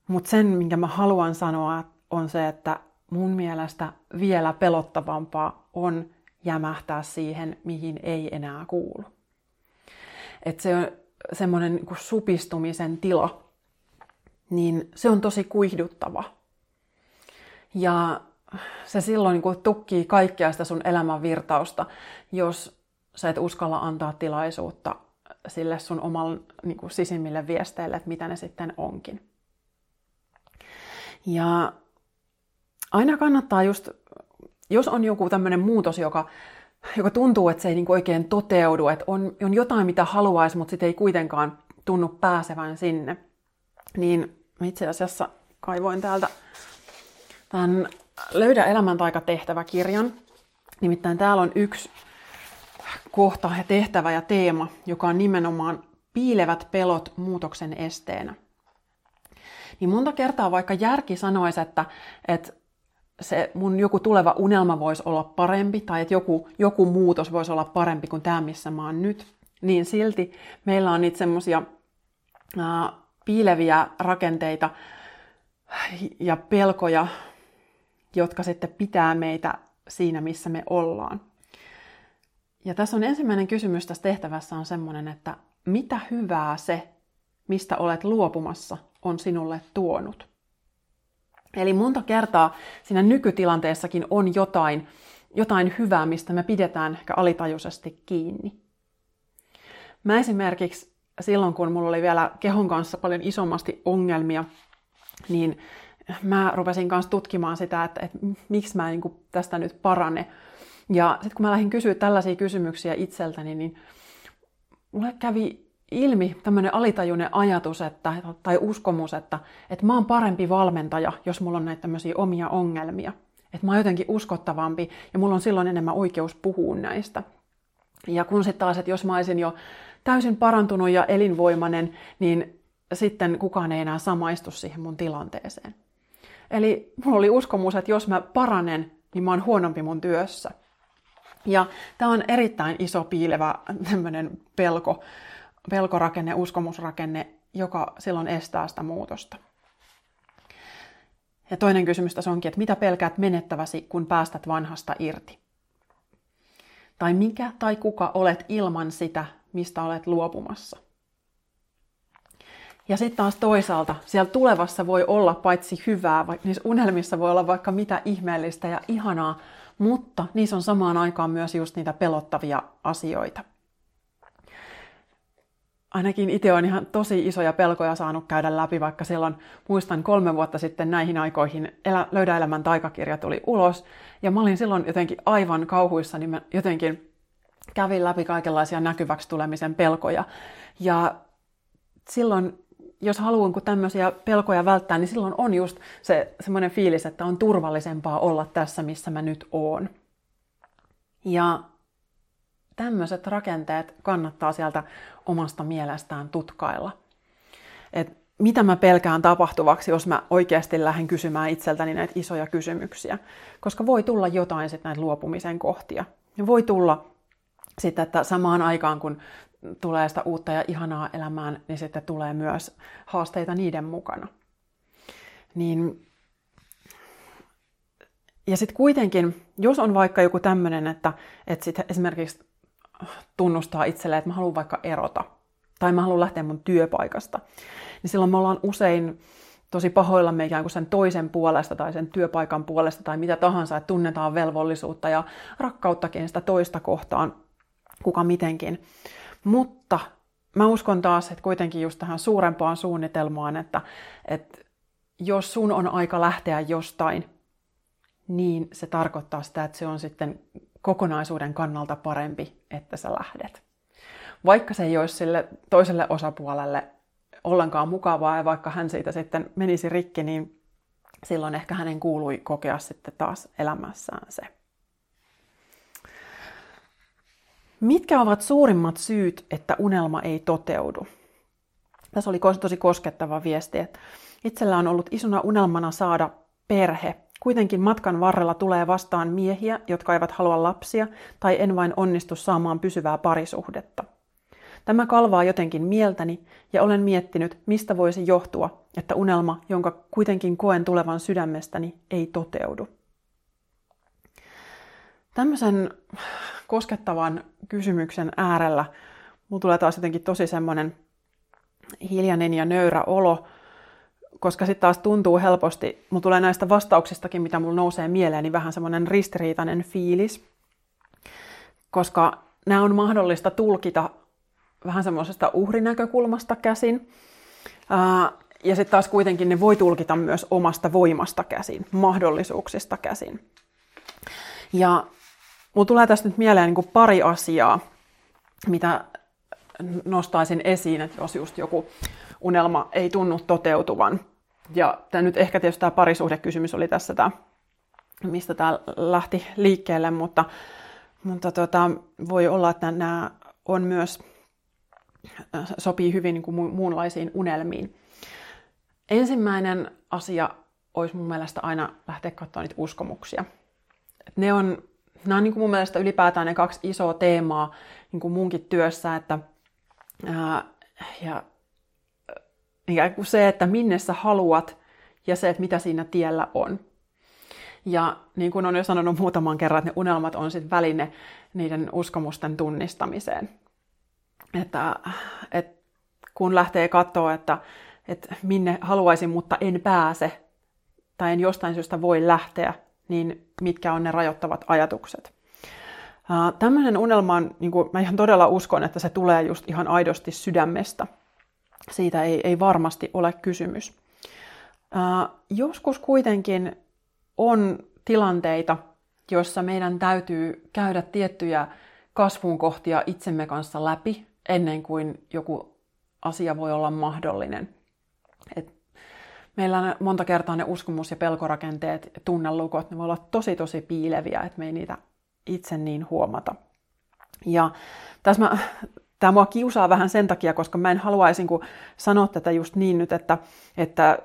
mutta sen, minkä mä haluan sanoa, on se, että mun mielestä vielä pelottavampaa on jämähtää siihen, mihin ei enää kuulu. Että se on semmoinen niin supistumisen tila, niin se on tosi kuihduttava. Ja se silloin niin kuin tukkii kaikkea sitä sun elämän virtausta, jos sä et uskalla antaa tilaisuutta sille sun oman niin kuin sisimmille viesteille, että mitä ne sitten onkin. Ja aina kannattaa just, jos on joku tämmöinen muutos, joka, joka tuntuu, että se ei niin oikein toteudu, että on, on jotain, mitä haluaisi, mutta sitten ei kuitenkaan tunnu pääsevän sinne, niin itse asiassa kaivoin täältä tämän Löydä elämäntaika tehtäväkirjan. Nimittäin täällä on yksi kohta ja tehtävä ja teema, joka on nimenomaan piilevät pelot muutoksen esteenä. Niin monta kertaa vaikka järki sanoisi, että, että se mun joku tuleva unelma voisi olla parempi tai että joku, joku muutos voisi olla parempi kuin tämä, missä mä oon nyt, niin silti meillä on niitä semmoisia piileviä rakenteita ja pelkoja, jotka sitten pitää meitä siinä, missä me ollaan. Ja tässä on ensimmäinen kysymys tässä tehtävässä on semmoinen, että mitä hyvää se, mistä olet luopumassa, on sinulle tuonut? Eli monta kertaa siinä nykytilanteessakin on jotain, jotain hyvää, mistä me pidetään ehkä alitajuisesti kiinni. Mä esimerkiksi silloin, kun mulla oli vielä kehon kanssa paljon isommasti ongelmia, niin mä rupesin kanssa tutkimaan sitä, että, että miksi mä en niin tästä nyt parane. Ja sitten kun mä lähdin kysyä tällaisia kysymyksiä itseltäni, niin mulle kävi ilmi tämmöinen alitajuinen ajatus että, tai uskomus, että, että mä oon parempi valmentaja, jos mulla on näitä tämmöisiä omia ongelmia. Että mä oon jotenkin uskottavampi ja mulla on silloin enemmän oikeus puhua näistä. Ja kun sitten taas, että jos mä olisin jo täysin parantunut ja elinvoimainen, niin sitten kukaan ei enää samaistu siihen mun tilanteeseen. Eli mulla oli uskomus, että jos mä paranen, niin mä oon huonompi mun työssä. Ja tämä on erittäin iso piilevä tämmöinen pelko, pelkorakenne, uskomusrakenne, joka silloin estää sitä muutosta. Ja toinen kysymys tässä onkin, että mitä pelkäät menettäväsi, kun päästät vanhasta irti? Tai mikä tai kuka olet ilman sitä, mistä olet luopumassa? Ja sitten taas toisaalta siellä tulevassa voi olla paitsi hyvää, vaikka niissä unelmissa voi olla vaikka mitä ihmeellistä ja ihanaa, mutta niissä on samaan aikaan myös just niitä pelottavia asioita. Ainakin itse on ihan tosi isoja pelkoja saanut käydä läpi, vaikka silloin muistan kolme vuotta sitten näihin aikoihin Elä, Löydä elämän taikakirja tuli ulos. Ja mä olin silloin jotenkin aivan kauhuissa, niin mä jotenkin kävin läpi kaikenlaisia näkyväksi tulemisen pelkoja. Ja silloin jos haluan kun tämmöisiä pelkoja välttää, niin silloin on just se semmoinen fiilis, että on turvallisempaa olla tässä, missä mä nyt oon. Ja tämmöiset rakenteet kannattaa sieltä omasta mielestään tutkailla. Et mitä mä pelkään tapahtuvaksi, jos mä oikeasti lähden kysymään itseltäni näitä isoja kysymyksiä. Koska voi tulla jotain sitten näitä luopumisen kohtia. Ja voi tulla sitten, että samaan aikaan kun tulee sitä uutta ja ihanaa elämään, niin sitten tulee myös haasteita niiden mukana. Niin, ja sitten kuitenkin, jos on vaikka joku tämmöinen, että, että sit esimerkiksi tunnustaa itselleen, että mä haluan vaikka erota, tai mä haluan lähteä mun työpaikasta, niin silloin me ollaan usein tosi pahoillamme ikään kuin sen toisen puolesta tai sen työpaikan puolesta tai mitä tahansa, että tunnetaan velvollisuutta ja rakkauttakin sitä toista kohtaan, kuka mitenkin. Mutta mä uskon taas, että kuitenkin just tähän suurempaan suunnitelmaan, että, että jos sun on aika lähteä jostain, niin se tarkoittaa sitä, että se on sitten kokonaisuuden kannalta parempi, että sä lähdet. Vaikka se ei olisi sille toiselle osapuolelle ollenkaan mukavaa ja vaikka hän siitä sitten menisi rikki, niin silloin ehkä hänen kuului kokea sitten taas elämässään se. Mitkä ovat suurimmat syyt, että unelma ei toteudu? Tässä oli tosi koskettava viesti, että itsellä on ollut isona unelmana saada perhe. Kuitenkin matkan varrella tulee vastaan miehiä, jotka eivät halua lapsia, tai en vain onnistu saamaan pysyvää parisuhdetta. Tämä kalvaa jotenkin mieltäni ja olen miettinyt, mistä voisi johtua, että unelma, jonka kuitenkin koen tulevan sydämestäni, ei toteudu. Tämmöisen koskettavan kysymyksen äärellä mulla tulee taas jotenkin tosi semmoinen hiljainen ja nöyrä olo, koska sitten taas tuntuu helposti, mulla tulee näistä vastauksistakin, mitä mulla nousee mieleen, niin vähän semmoinen ristiriitainen fiilis, koska nämä on mahdollista tulkita vähän semmoisesta uhrinäkökulmasta käsin, ja sitten taas kuitenkin ne voi tulkita myös omasta voimasta käsin, mahdollisuuksista käsin. Ja Mulla tulee tästä nyt mieleen niin pari asiaa, mitä nostaisin esiin, että jos just joku unelma ei tunnu toteutuvan. Ja tämä nyt ehkä tietysti tämä parisuhdekysymys oli tässä tämä, mistä tämä lähti liikkeelle, mutta, mutta tota, voi olla, että nämä on myös, sopii hyvin niin kuin muunlaisiin unelmiin. Ensimmäinen asia olisi mun mielestä aina lähteä katsomaan niitä uskomuksia. Ne on nämä on niin kuin mun mielestä ylipäätään ne kaksi isoa teemaa niin kuin munkin työssä, että ää, ja, kuin se, että minne sä haluat ja se, että mitä siinä tiellä on. Ja niin kuin on jo sanonut muutaman kerran, että ne unelmat on sitten väline niiden uskomusten tunnistamiseen. Että, että kun lähtee katsoa, että, että minne haluaisin, mutta en pääse, tai en jostain syystä voi lähteä, niin mitkä on ne rajoittavat ajatukset. Uh, tämmöinen unelma on, niin kuin, mä ihan todella uskon, että se tulee just ihan aidosti sydämestä. Siitä ei, ei varmasti ole kysymys. Uh, joskus kuitenkin on tilanteita, joissa meidän täytyy käydä tiettyjä kasvun kohtia itsemme kanssa läpi ennen kuin joku asia voi olla mahdollinen. Et meillä on monta kertaa ne uskomus- ja pelkorakenteet, tunnelukot, ne voi olla tosi tosi piileviä, että me ei niitä itse niin huomata. Ja tässä mä, tämä mua kiusaa vähän sen takia, koska mä en haluaisi niin sanoa tätä just niin nyt, että, että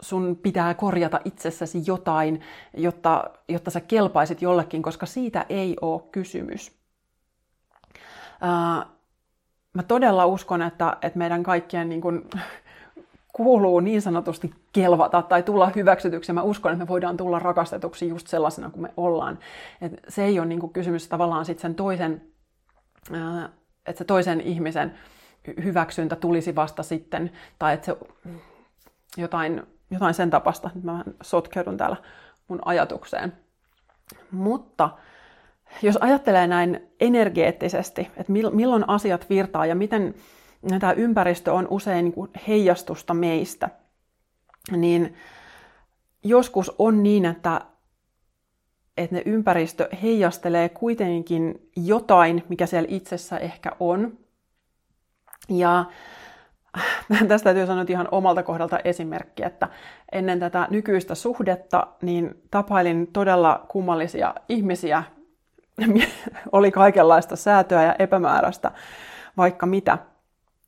sun pitää korjata itsessäsi jotain, jotta, jotta sä kelpaisit jollekin, koska siitä ei ole kysymys. Ää, mä todella uskon, että, että meidän kaikkien niin kuin, kuuluu niin sanotusti kelvata tai tulla hyväksytyksi. Mä uskon, että me voidaan tulla rakastetuksi just sellaisena kuin me ollaan. Et se ei ole niin kuin kysymys tavallaan sit sen toisen, että se toisen ihmisen hyväksyntä tulisi vasta sitten, tai että se jotain, jotain sen tapasta. Nyt mä sotkeudun täällä mun ajatukseen. Mutta jos ajattelee näin energeettisesti, että milloin asiat virtaa ja miten tämä ympäristö on usein niin heijastusta meistä, niin joskus on niin, että, että ne ympäristö heijastelee kuitenkin jotain, mikä siellä itsessä ehkä on. Ja tästä täytyy sanoa ihan omalta kohdalta esimerkki, että ennen tätä nykyistä suhdetta niin tapailin todella kummallisia ihmisiä. Oli kaikenlaista säätöä ja epämääräistä, vaikka mitä.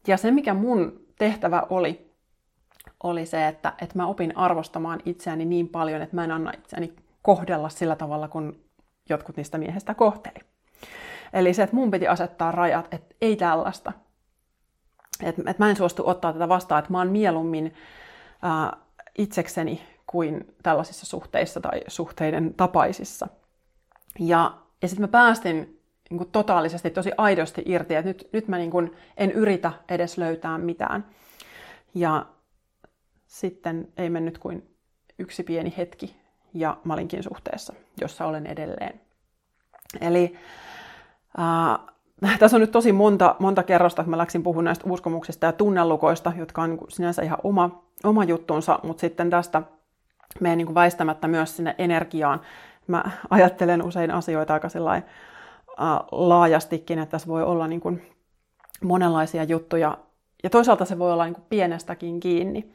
Ja se, mikä mun tehtävä oli, oli se, että, että mä opin arvostamaan itseäni niin paljon, että mä en anna itseäni kohdella sillä tavalla, kun jotkut niistä miehistä kohteli. Eli se, että mun piti asettaa rajat, että ei tällaista. Että et mä en suostu ottaa tätä vastaan, että mä oon mieluummin ää, itsekseni kuin tällaisissa suhteissa tai suhteiden tapaisissa. Ja, ja sitten mä päästin niin kuin totaalisesti, tosi aidosti irti, että nyt, nyt mä niin kuin en yritä edes löytää mitään. Ja sitten ei mennyt kuin yksi pieni hetki ja mä olinkin suhteessa, jossa olen edelleen. Eli äh, tässä on nyt tosi monta, monta kerrosta, että mä läksin puhumaan näistä uskomuksista ja tunnellukoista, jotka on niin kuin sinänsä ihan oma, oma juttunsa, mutta sitten tästä menen niin väistämättä myös sinne energiaan. Mä ajattelen usein asioita aika sellainen laajastikin, että tässä voi olla niin kuin monenlaisia juttuja. Ja toisaalta se voi olla niin kuin pienestäkin kiinni.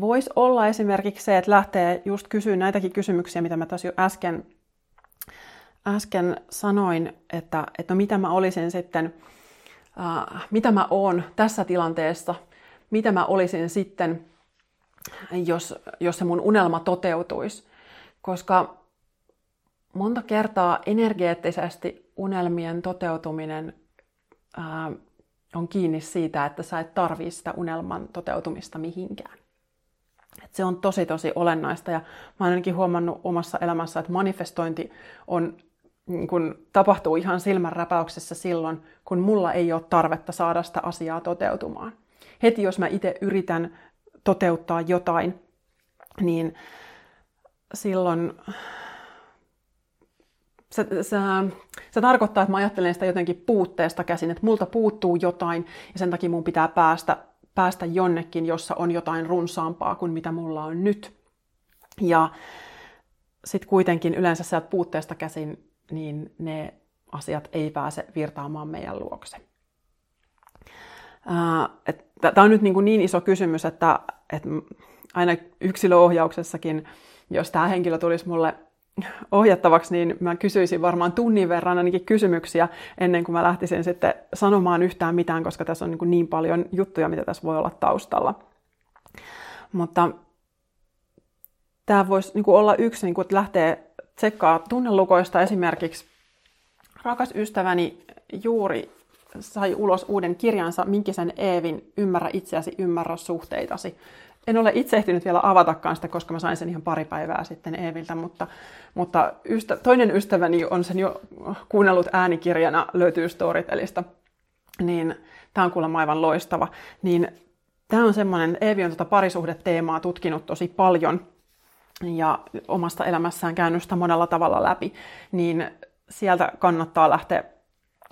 Voisi olla esimerkiksi se, että lähtee just kysyä näitäkin kysymyksiä, mitä mä tässä jo äsken, äsken sanoin, että, että no mitä mä olisin sitten, uh, mitä mä oon tässä tilanteessa, mitä mä olisin sitten, jos, jos se mun unelma toteutuisi. Koska monta kertaa energeettisesti unelmien toteutuminen ää, on kiinni siitä, että sä et tarvii sitä unelman toteutumista mihinkään. Et se on tosi tosi olennaista ja mä oon ainakin huomannut omassa elämässä, että manifestointi on, niin kun, tapahtuu ihan silmänräpäyksessä silloin, kun mulla ei ole tarvetta saada sitä asiaa toteutumaan. Heti jos mä itse yritän toteuttaa jotain, niin silloin se, se, se tarkoittaa, että mä ajattelen sitä jotenkin puutteesta käsin, että multa puuttuu jotain ja sen takia mun pitää päästä, päästä jonnekin, jossa on jotain runsaampaa kuin mitä mulla on nyt. Ja sitten kuitenkin yleensä sieltä puutteesta käsin, niin ne asiat ei pääse virtaamaan meidän luokse. Tämä on nyt niin, kuin niin iso kysymys, että, että aina yksilöohjauksessakin, jos tämä henkilö tulisi mulle ohjattavaksi, niin mä kysyisin varmaan tunnin verran ainakin kysymyksiä ennen kuin mä lähtisin sitten sanomaan yhtään mitään, koska tässä on niin, niin paljon juttuja, mitä tässä voi olla taustalla. Mutta tämä voisi niin olla yksi, niin kuin, että lähtee tsekkaa tunnelukoista esimerkiksi. Rakas ystäväni juuri sai ulos uuden kirjansa Minkisen Eevin Ymmärrä itseäsi, ymmärrä suhteitasi en ole itse ehtinyt vielä avatakaan sitä, koska mä sain sen ihan pari päivää sitten Eeviltä, mutta, mutta ystä, toinen ystäväni on sen jo kuunnellut äänikirjana, löytyy Storytelista, niin tämä on kuulemma aivan loistava. Niin tämä on semmoinen, Eevi on tuota parisuhdeteemaa tutkinut tosi paljon ja omasta elämässään käynyt sitä monella tavalla läpi, niin sieltä kannattaa lähteä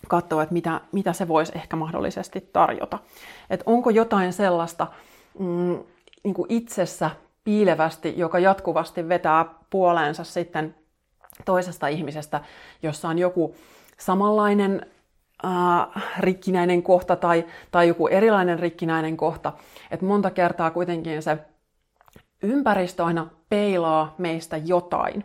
katsoa, että mitä, mitä se voisi ehkä mahdollisesti tarjota. Että onko jotain sellaista, mm, niin kuin itsessä piilevästi, joka jatkuvasti vetää puoleensa sitten toisesta ihmisestä, jossa on joku samanlainen äh, rikkinäinen kohta tai, tai joku erilainen rikkinäinen kohta. Et monta kertaa kuitenkin se ympäristö aina peilaa meistä jotain.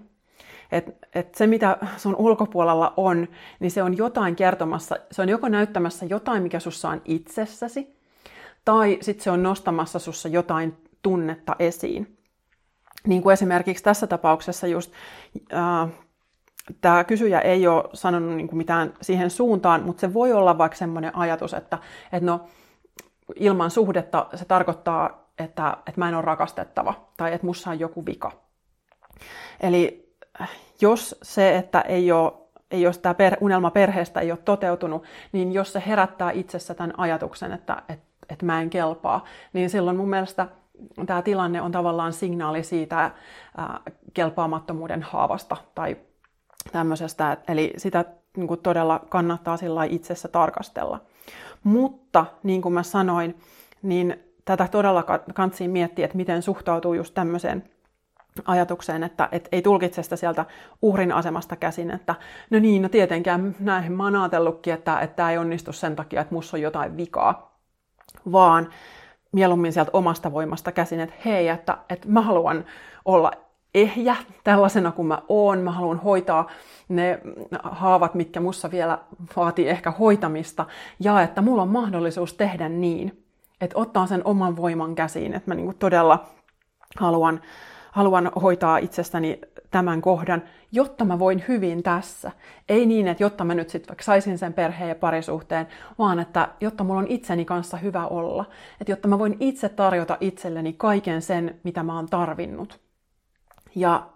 Et, et se, mitä sun ulkopuolella on, niin se on jotain kertomassa, se on joko näyttämässä jotain, mikä sussa on itsessäsi, tai sitten se on nostamassa sussa jotain tunnetta esiin. Niin kuin esimerkiksi tässä tapauksessa just äh, tämä kysyjä ei ole sanonut niin kuin mitään siihen suuntaan, mutta se voi olla vaikka semmoinen ajatus, että, että no, ilman suhdetta se tarkoittaa, että, että mä en ole rakastettava tai että mussa on joku vika. Eli jos se, että ei ole ei jos tämä per, unelma perheestä ei ole toteutunut, niin jos se herättää itsessä tämän ajatuksen, että, että, että mä en kelpaa, niin silloin mun mielestä tämä tilanne on tavallaan signaali siitä ää, kelpaamattomuuden haavasta tai tämmöisestä. Eli sitä niin kuin todella kannattaa sillä itsessä tarkastella. Mutta niin kuin mä sanoin, niin tätä todella kansi miettiä, että miten suhtautuu just tämmöiseen ajatukseen, että et ei tulkitse sitä sieltä uhrin asemasta käsin, että no niin, no tietenkään näin mä oon ajatellutkin, että, tämä ei onnistu sen takia, että musta on jotain vikaa, vaan mieluummin sieltä omasta voimasta käsin, että hei, että, että mä haluan olla ehjä tällaisena kuin mä oon, mä haluan hoitaa ne haavat, mitkä mussa vielä vaatii ehkä hoitamista, ja että mulla on mahdollisuus tehdä niin, että ottaa sen oman voiman käsiin, että mä niinku todella haluan, haluan hoitaa itsestäni tämän kohdan, jotta mä voin hyvin tässä. Ei niin, että jotta mä nyt sitten vaikka saisin sen perheen ja parisuhteen, vaan että jotta mulla on itseni kanssa hyvä olla. Että jotta mä voin itse tarjota itselleni kaiken sen, mitä mä oon tarvinnut. Ja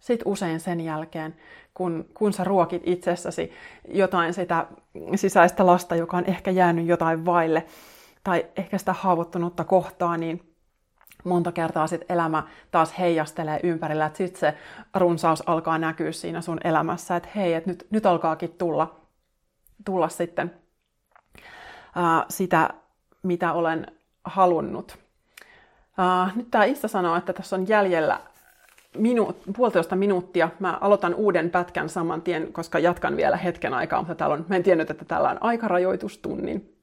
sitten usein sen jälkeen, kun, kun sä ruokit itsessäsi jotain sitä sisäistä lasta, joka on ehkä jäänyt jotain vaille, tai ehkä sitä haavoittunutta kohtaa, niin monta kertaa sit elämä taas heijastelee ympärillä, että sitten se runsaus alkaa näkyä siinä sun elämässä, että hei, että nyt, nyt alkaakin tulla, tulla sitten ää, sitä, mitä olen halunnut. Ää, nyt tämä Issa sanoo, että tässä on jäljellä minu, puolitoista minuuttia. Mä aloitan uuden pätkän saman tien, koska jatkan vielä hetken aikaa, mutta täällä on, mä en tiennyt, että täällä on aikarajoitustunnin,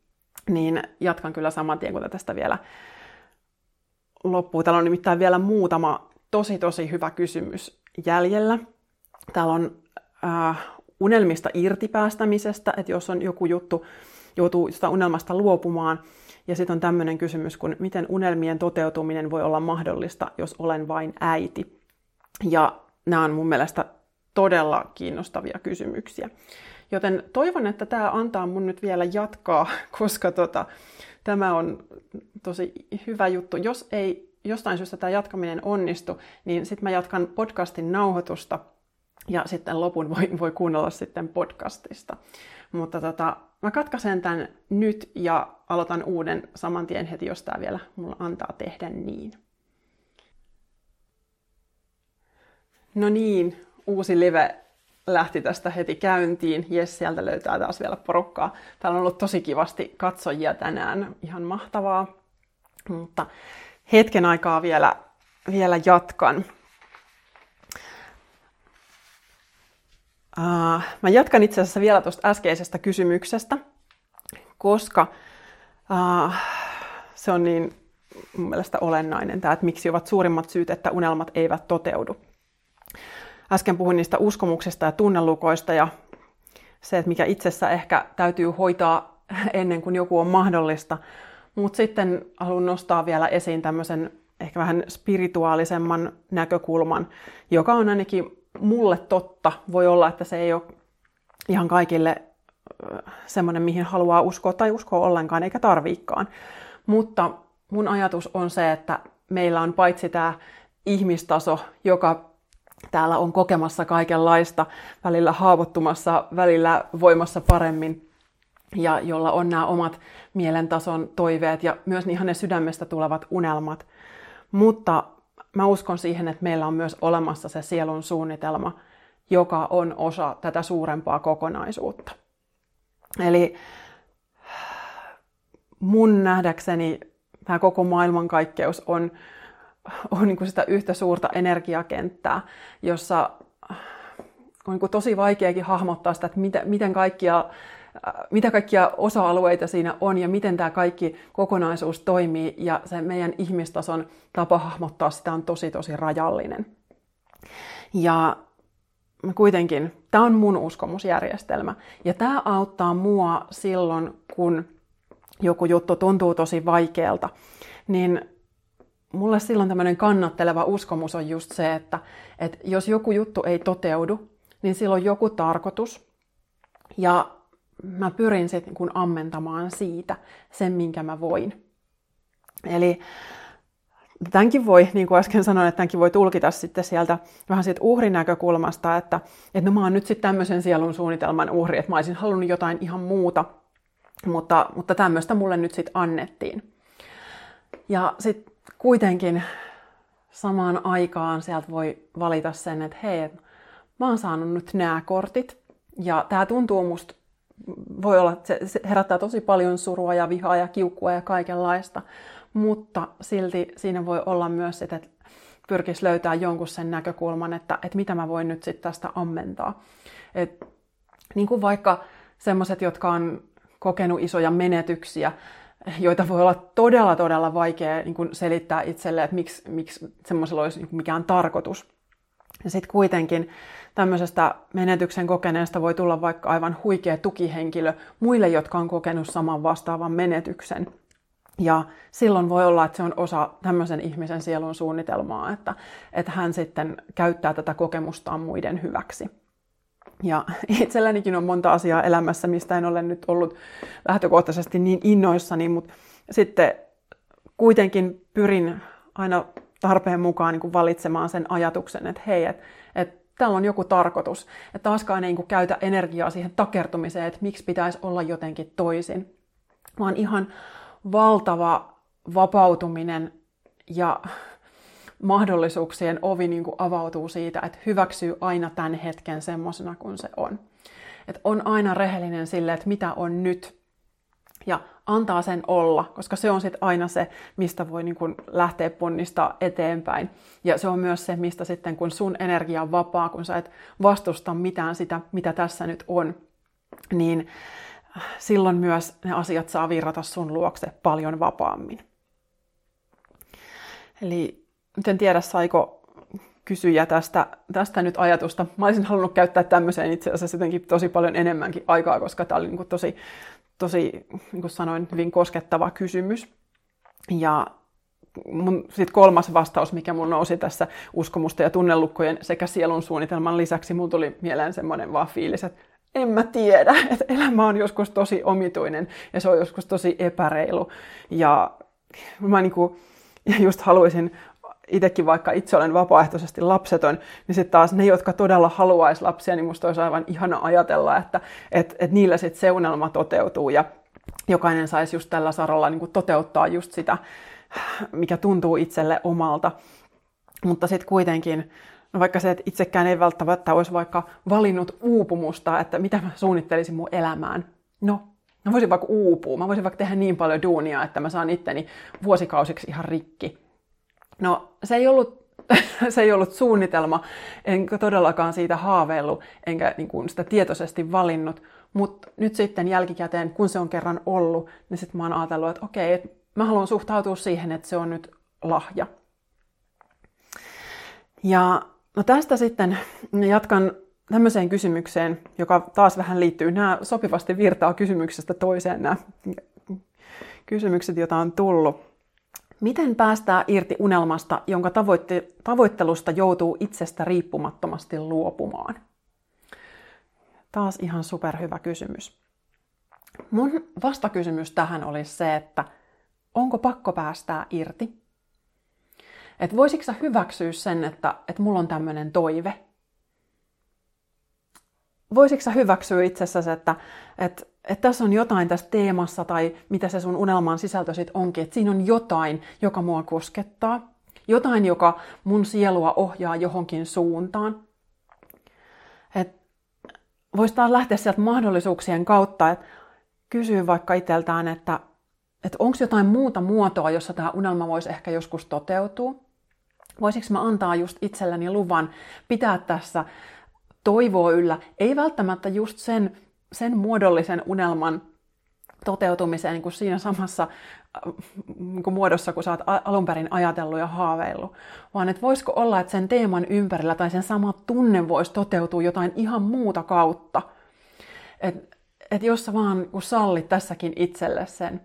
niin jatkan kyllä saman tien, kun tästä vielä loppuu. Täällä on nimittäin vielä muutama tosi tosi hyvä kysymys jäljellä. Täällä on äh, unelmista irtipäästämisestä, että jos on joku juttu, joutuu sitä unelmasta luopumaan. Ja sitten on tämmöinen kysymys kun miten unelmien toteutuminen voi olla mahdollista, jos olen vain äiti. Ja nämä on mun mielestä todella kiinnostavia kysymyksiä. Joten toivon, että tämä antaa mun nyt vielä jatkaa, koska tota, tämä on tosi hyvä juttu. Jos ei jostain syystä tämä jatkaminen onnistu, niin sitten mä jatkan podcastin nauhoitusta ja sitten lopun voi, voi kuunnella sitten podcastista. Mutta tota, mä katkaisen tämän nyt ja aloitan uuden saman tien heti, jos tämä vielä mulla antaa tehdä niin. No niin, uusi live lähti tästä heti käyntiin. Jes, sieltä löytää taas vielä porukkaa. Täällä on ollut tosi kivasti katsojia tänään. Ihan mahtavaa. Mutta hetken aikaa vielä, vielä jatkan. Uh, mä jatkan itse asiassa vielä tuosta äskeisestä kysymyksestä, koska uh, se on niin mun mielestä olennainen, tämä, että miksi ovat suurimmat syyt, että unelmat eivät toteudu äsken puhuin niistä uskomuksista ja tunnelukoista ja se, että mikä itsessä ehkä täytyy hoitaa ennen kuin joku on mahdollista. Mutta sitten haluan nostaa vielä esiin tämmöisen ehkä vähän spirituaalisemman näkökulman, joka on ainakin mulle totta. Voi olla, että se ei ole ihan kaikille semmoinen, mihin haluaa uskoa tai uskoa ollenkaan, eikä tarviikaan. Mutta mun ajatus on se, että meillä on paitsi tämä ihmistaso, joka täällä on kokemassa kaikenlaista, välillä haavoittumassa, välillä voimassa paremmin ja jolla on nämä omat mielentason toiveet ja myös ihan ne sydämestä tulevat unelmat. Mutta mä uskon siihen, että meillä on myös olemassa se sielun suunnitelma, joka on osa tätä suurempaa kokonaisuutta. Eli mun nähdäkseni tämä koko maailmankaikkeus on on niin kuin sitä yhtä suurta energiakenttää, jossa on niin kuin tosi vaikeakin hahmottaa sitä, että mitä, miten kaikkia, mitä kaikkia osa-alueita siinä on ja miten tämä kaikki kokonaisuus toimii. Ja se meidän ihmistason tapa hahmottaa sitä on tosi tosi rajallinen. Ja kuitenkin, tämä on mun uskomusjärjestelmä. Ja tämä auttaa mua silloin, kun joku juttu tuntuu tosi vaikealta. Niin mulle silloin tämmöinen kannatteleva uskomus on just se, että, että jos joku juttu ei toteudu, niin silloin joku tarkoitus. Ja mä pyrin sitten kun ammentamaan siitä sen, minkä mä voin. Eli tämänkin voi, niin kuin äsken sanoin, että tämänkin voi tulkita sitten sieltä vähän siitä uhrin näkökulmasta, että, että no mä oon nyt sitten tämmöisen sielun suunnitelman uhri, että mä olisin halunnut jotain ihan muuta, mutta, mutta tämmöistä mulle nyt sitten annettiin. Ja sitten kuitenkin samaan aikaan sieltä voi valita sen, että hei, mä oon saanut nyt nämä kortit, ja tämä tuntuu musta, voi olla, että se, herättää tosi paljon surua ja vihaa ja kiukkua ja kaikenlaista, mutta silti siinä voi olla myös sitä, että pyrkisi löytää jonkun sen näkökulman, että, että mitä mä voin nyt sitten tästä ammentaa. Et, niin kuin vaikka semmoiset, jotka on kokenut isoja menetyksiä, joita voi olla todella, todella vaikea niin kuin selittää itselle, että miksi, miksi semmoisella olisi niin mikään tarkoitus. Ja sitten kuitenkin tämmöisestä menetyksen kokeneesta voi tulla vaikka aivan huikea tukihenkilö muille, jotka on kokenut saman vastaavan menetyksen. Ja silloin voi olla, että se on osa tämmöisen ihmisen sielun suunnitelmaa, että, että hän sitten käyttää tätä kokemustaan muiden hyväksi. Ja itsellänikin on monta asiaa elämässä, mistä en ole nyt ollut lähtökohtaisesti niin innoissani, mutta sitten kuitenkin pyrin aina tarpeen mukaan niin kuin valitsemaan sen ajatuksen, että hei, että, että täällä on joku tarkoitus. Että taaskaan ei niin kuin käytä energiaa siihen takertumiseen, että miksi pitäisi olla jotenkin toisin, vaan ihan valtava vapautuminen ja mahdollisuuksien ovi niin kuin avautuu siitä, että hyväksyy aina tämän hetken semmoisena kuin se on. Että on aina rehellinen sille, että mitä on nyt, ja antaa sen olla, koska se on sitten aina se, mistä voi niin kuin lähteä ponnistaa eteenpäin. Ja se on myös se, mistä sitten kun sun energia on vapaa, kun sä et vastusta mitään sitä, mitä tässä nyt on, niin silloin myös ne asiat saa virrata sun luokse paljon vapaammin. Eli nyt en tiedä, saiko kysyjä tästä, tästä nyt ajatusta. Mä olisin halunnut käyttää tämmöiseen itse asiassa jotenkin tosi paljon enemmänkin aikaa, koska tämä oli niin kuin tosi, tosi, niin kuin sanoin, hyvin koskettava kysymys. Ja mun sit kolmas vastaus, mikä mun nousi tässä uskomusta ja tunnelukkojen sekä sielun suunnitelman lisäksi, mun tuli mieleen semmoinen vaan fiilis, että en mä tiedä, että elämä on joskus tosi omituinen ja se on joskus tosi epäreilu. Ja mä niinku, just haluaisin itsekin vaikka itse olen vapaaehtoisesti lapseton, niin sitten taas ne, jotka todella haluaisi lapsia, niin musta olisi aivan ihana ajatella, että et, et niillä sitten se unelma toteutuu ja jokainen saisi just tällä saralla niin toteuttaa just sitä, mikä tuntuu itselle omalta. Mutta sitten kuitenkin No vaikka se, että itsekään ei välttämättä olisi vaikka valinnut uupumusta, että mitä mä suunnittelisin mun elämään. No, mä voisin vaikka uupua. Mä voisin vaikka tehdä niin paljon duunia, että mä saan itteni vuosikausiksi ihan rikki. No, se ei ollut, se ei ollut suunnitelma, enkä todellakaan siitä haaveillut, enkä niin kuin sitä tietoisesti valinnut. Mutta nyt sitten jälkikäteen, kun se on kerran ollut, niin sitten mä oon ajatellut, että okei, että mä haluan suhtautua siihen, että se on nyt lahja. Ja No tästä sitten jatkan tämmöiseen kysymykseen, joka taas vähän liittyy. Nämä sopivasti virtaa kysymyksestä toiseen nämä kysymykset, joita on tullut. Miten päästää irti unelmasta, jonka tavoitte- tavoittelusta joutuu itsestä riippumattomasti luopumaan? Taas ihan superhyvä kysymys. Mun vastakysymys tähän olisi se, että onko pakko päästää irti? Että voisitko sä hyväksyä sen, että, että mulla on tämmöinen toive? Voisitko sä hyväksyä itsessäsi, että, että, että tässä on jotain tässä teemassa tai mitä se sun unelman sisältö sitten onkin, että siinä on jotain, joka mua koskettaa, jotain, joka mun sielua ohjaa johonkin suuntaan. Voisi taas lähteä sieltä mahdollisuuksien kautta, että kysyy vaikka itseltään, että, että onko jotain muuta muotoa, jossa tämä unelma voisi ehkä joskus toteutua. Voisiko mä antaa just itselleni luvan pitää tässä toivoa yllä, ei välttämättä just sen, sen muodollisen unelman toteutumiseen niin kuin siinä samassa äh, niin kuin muodossa, kun sä oot alun perin ajatellut ja haaveillut, vaan että voisiko olla, että sen teeman ympärillä tai sen sama tunne voisi toteutua jotain ihan muuta kautta. Että et jos sä vaan sallit tässäkin itselle sen,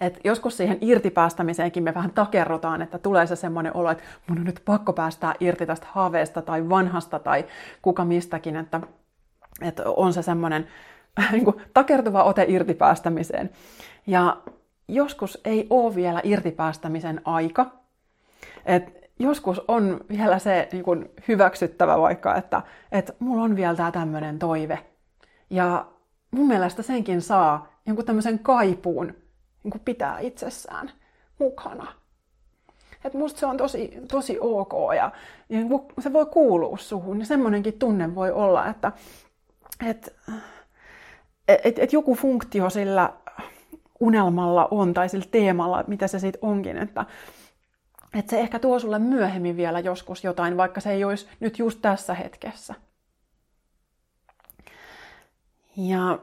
et joskus siihen irtipäästämiseenkin me vähän takerrotaan, että tulee se semmoinen olo, että mun on nyt pakko päästää irti tästä haaveesta tai vanhasta tai kuka mistäkin, että, että on se semmoinen niin kuin, takertuva ote irtipäästämiseen. Ja joskus ei ole vielä irtipäästämisen aika. Et joskus on vielä se niin kun hyväksyttävä vaikka, että, että mulla on vielä tämä tämmöinen toive. Ja mun mielestä senkin saa jonkun tämmöisen kaipuun niin pitää itsessään mukana. Et musta se on tosi, tosi ok ja, ja se voi kuulua suhun. Ja semmoinenkin tunne voi olla, että et, et, et joku funktio sillä unelmalla on tai sillä teemalla, mitä se sitten onkin, että, että se ehkä tuo sulle myöhemmin vielä joskus jotain, vaikka se ei olisi nyt just tässä hetkessä. Ja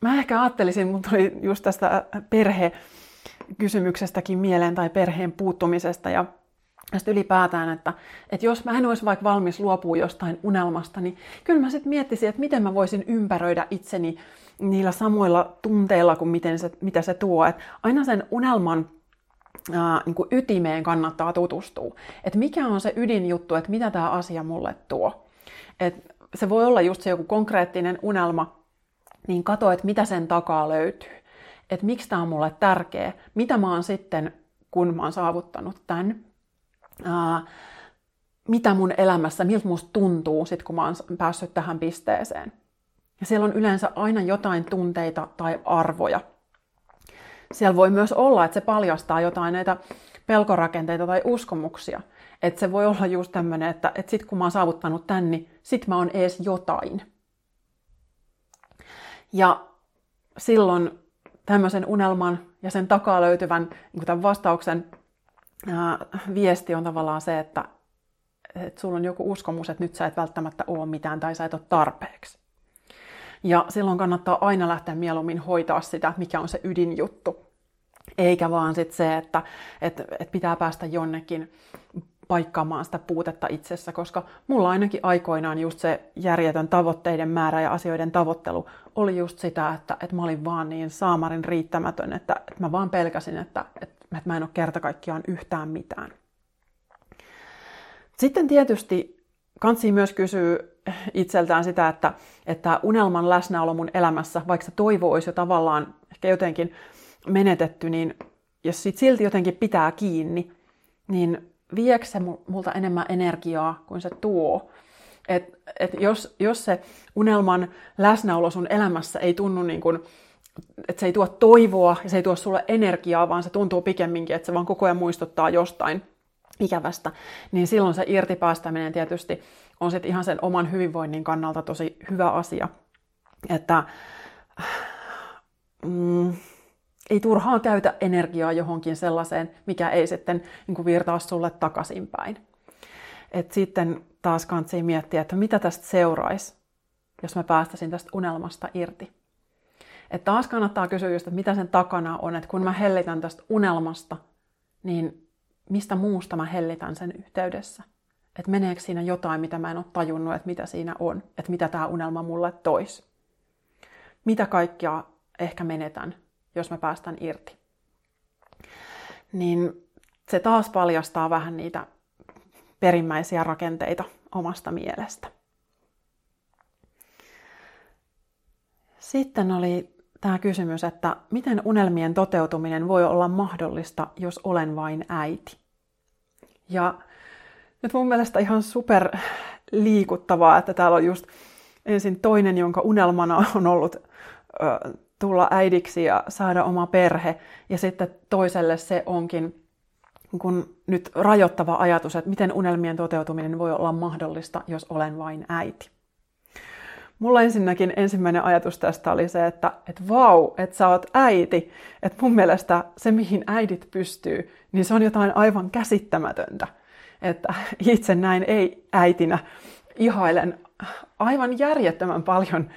mä ehkä ajattelisin, mun tuli just tästä perhekysymyksestäkin mieleen tai perheen puuttumisesta ja tästä ylipäätään, että, että jos mä en olisi vaikka valmis luopua jostain unelmasta, niin kyllä mä sitten miettisin, että miten mä voisin ympäröidä itseni niillä samoilla tunteilla kuin miten se, mitä se tuo. Että aina sen unelman ää, niin kuin ytimeen kannattaa tutustua. Että mikä on se ydinjuttu, että mitä tämä asia mulle tuo. Et se voi olla just se joku konkreettinen unelma, niin katso, että mitä sen takaa löytyy. Että miksi tämä on mulle tärkeä, mitä mä oon sitten, kun mä oon saavuttanut tämän, ää, mitä mun elämässä, miltä musta tuntuu sit, kun mä oon päässyt tähän pisteeseen. Ja siellä on yleensä aina jotain tunteita tai arvoja. Siellä voi myös olla, että se paljastaa jotain näitä pelkorakenteita tai uskomuksia. Että se voi olla just tämmöinen, että, että sit kun mä oon saavuttanut tän, niin sit mä oon ees jotain. Ja silloin tämmöisen unelman ja sen takaa löytyvän niin tämän vastauksen ää, viesti on tavallaan se, että, että sulla on joku uskomus, että nyt sä et välttämättä ole mitään tai sä et ole tarpeeksi. Ja silloin kannattaa aina lähteä mieluummin hoitaa sitä, mikä on se ydinjuttu. Eikä vaan sit se, että et, et pitää päästä jonnekin paikkaamaan sitä puutetta itsessä, koska mulla ainakin aikoinaan just se järjetön tavoitteiden määrä ja asioiden tavoittelu oli just sitä, että, että mä olin vaan niin saamarin riittämätön, että, että mä vaan pelkäsin, että, että, mä en ole kerta kaikkiaan yhtään mitään. Sitten tietysti kansi myös kysyy itseltään sitä, että, että unelman läsnäolo mun elämässä, vaikka se toivo olisi jo tavallaan ehkä jotenkin menetetty, niin jos sit silti jotenkin pitää kiinni, niin viekö se multa enemmän energiaa kuin se tuo? Et, et jos, jos se unelman läsnäolo sun elämässä ei tunnu niin kuin, että se ei tuo toivoa ja se ei tuo sulle energiaa, vaan se tuntuu pikemminkin, että se vaan koko ajan muistuttaa jostain ikävästä, niin silloin se irtipäästäminen tietysti on sitten ihan sen oman hyvinvoinnin kannalta tosi hyvä asia. Että mm, ei turhaan käytä energiaa johonkin sellaiseen, mikä ei sitten niin virtaa sulle takaisinpäin. Et sitten taas kansi miettiä, että mitä tästä seuraisi, jos mä päästäisin tästä unelmasta irti. Et taas kannattaa kysyä just, että mitä sen takana on, että kun mä hellitän tästä unelmasta, niin mistä muusta mä hellitän sen yhteydessä. Että meneekö siinä jotain, mitä mä en ole tajunnut, että mitä siinä on, että mitä tämä unelma mulle tois. Mitä kaikkia ehkä menetän, jos mä päästän irti. Niin se taas paljastaa vähän niitä perimmäisiä rakenteita omasta mielestä. Sitten oli tämä kysymys, että miten unelmien toteutuminen voi olla mahdollista, jos olen vain äiti? Ja nyt mun mielestä ihan super liikuttavaa, että täällä on just ensin toinen, jonka unelmana on ollut tulla äidiksi ja saada oma perhe, ja sitten toiselle se onkin kun nyt rajoittava ajatus, että miten unelmien toteutuminen voi olla mahdollista, jos olen vain äiti. Mulla ensinnäkin ensimmäinen ajatus tästä oli se, että, että vau, että sä oot äiti. Että mun mielestä se, mihin äidit pystyy, niin se on jotain aivan käsittämätöntä. Että itse näin ei äitinä ihailen aivan järjettömän paljon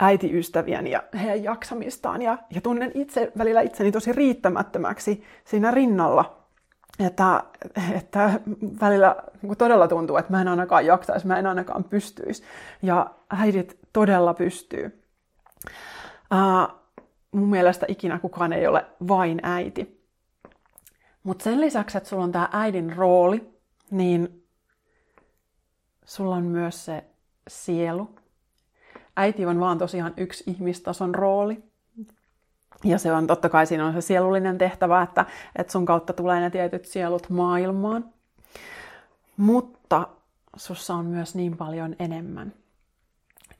äitiystäviäni ja heidän jaksamistaan. Ja, ja tunnen itse välillä itseni tosi riittämättömäksi siinä rinnalla. Että, että välillä niin todella tuntuu, että mä en ainakaan jaksaisi, mä en ainakaan pystyisi. Ja äidit todella pystyy. Uh, mun mielestä ikinä kukaan ei ole vain äiti. Mutta sen lisäksi, että sulla on tämä äidin rooli, niin sulla on myös se sielu. Äiti on vaan tosiaan yksi ihmistason rooli. Ja se on totta kai siinä on se sielullinen tehtävä, että, että sun kautta tulee ne tietyt sielut maailmaan. Mutta sussa on myös niin paljon enemmän.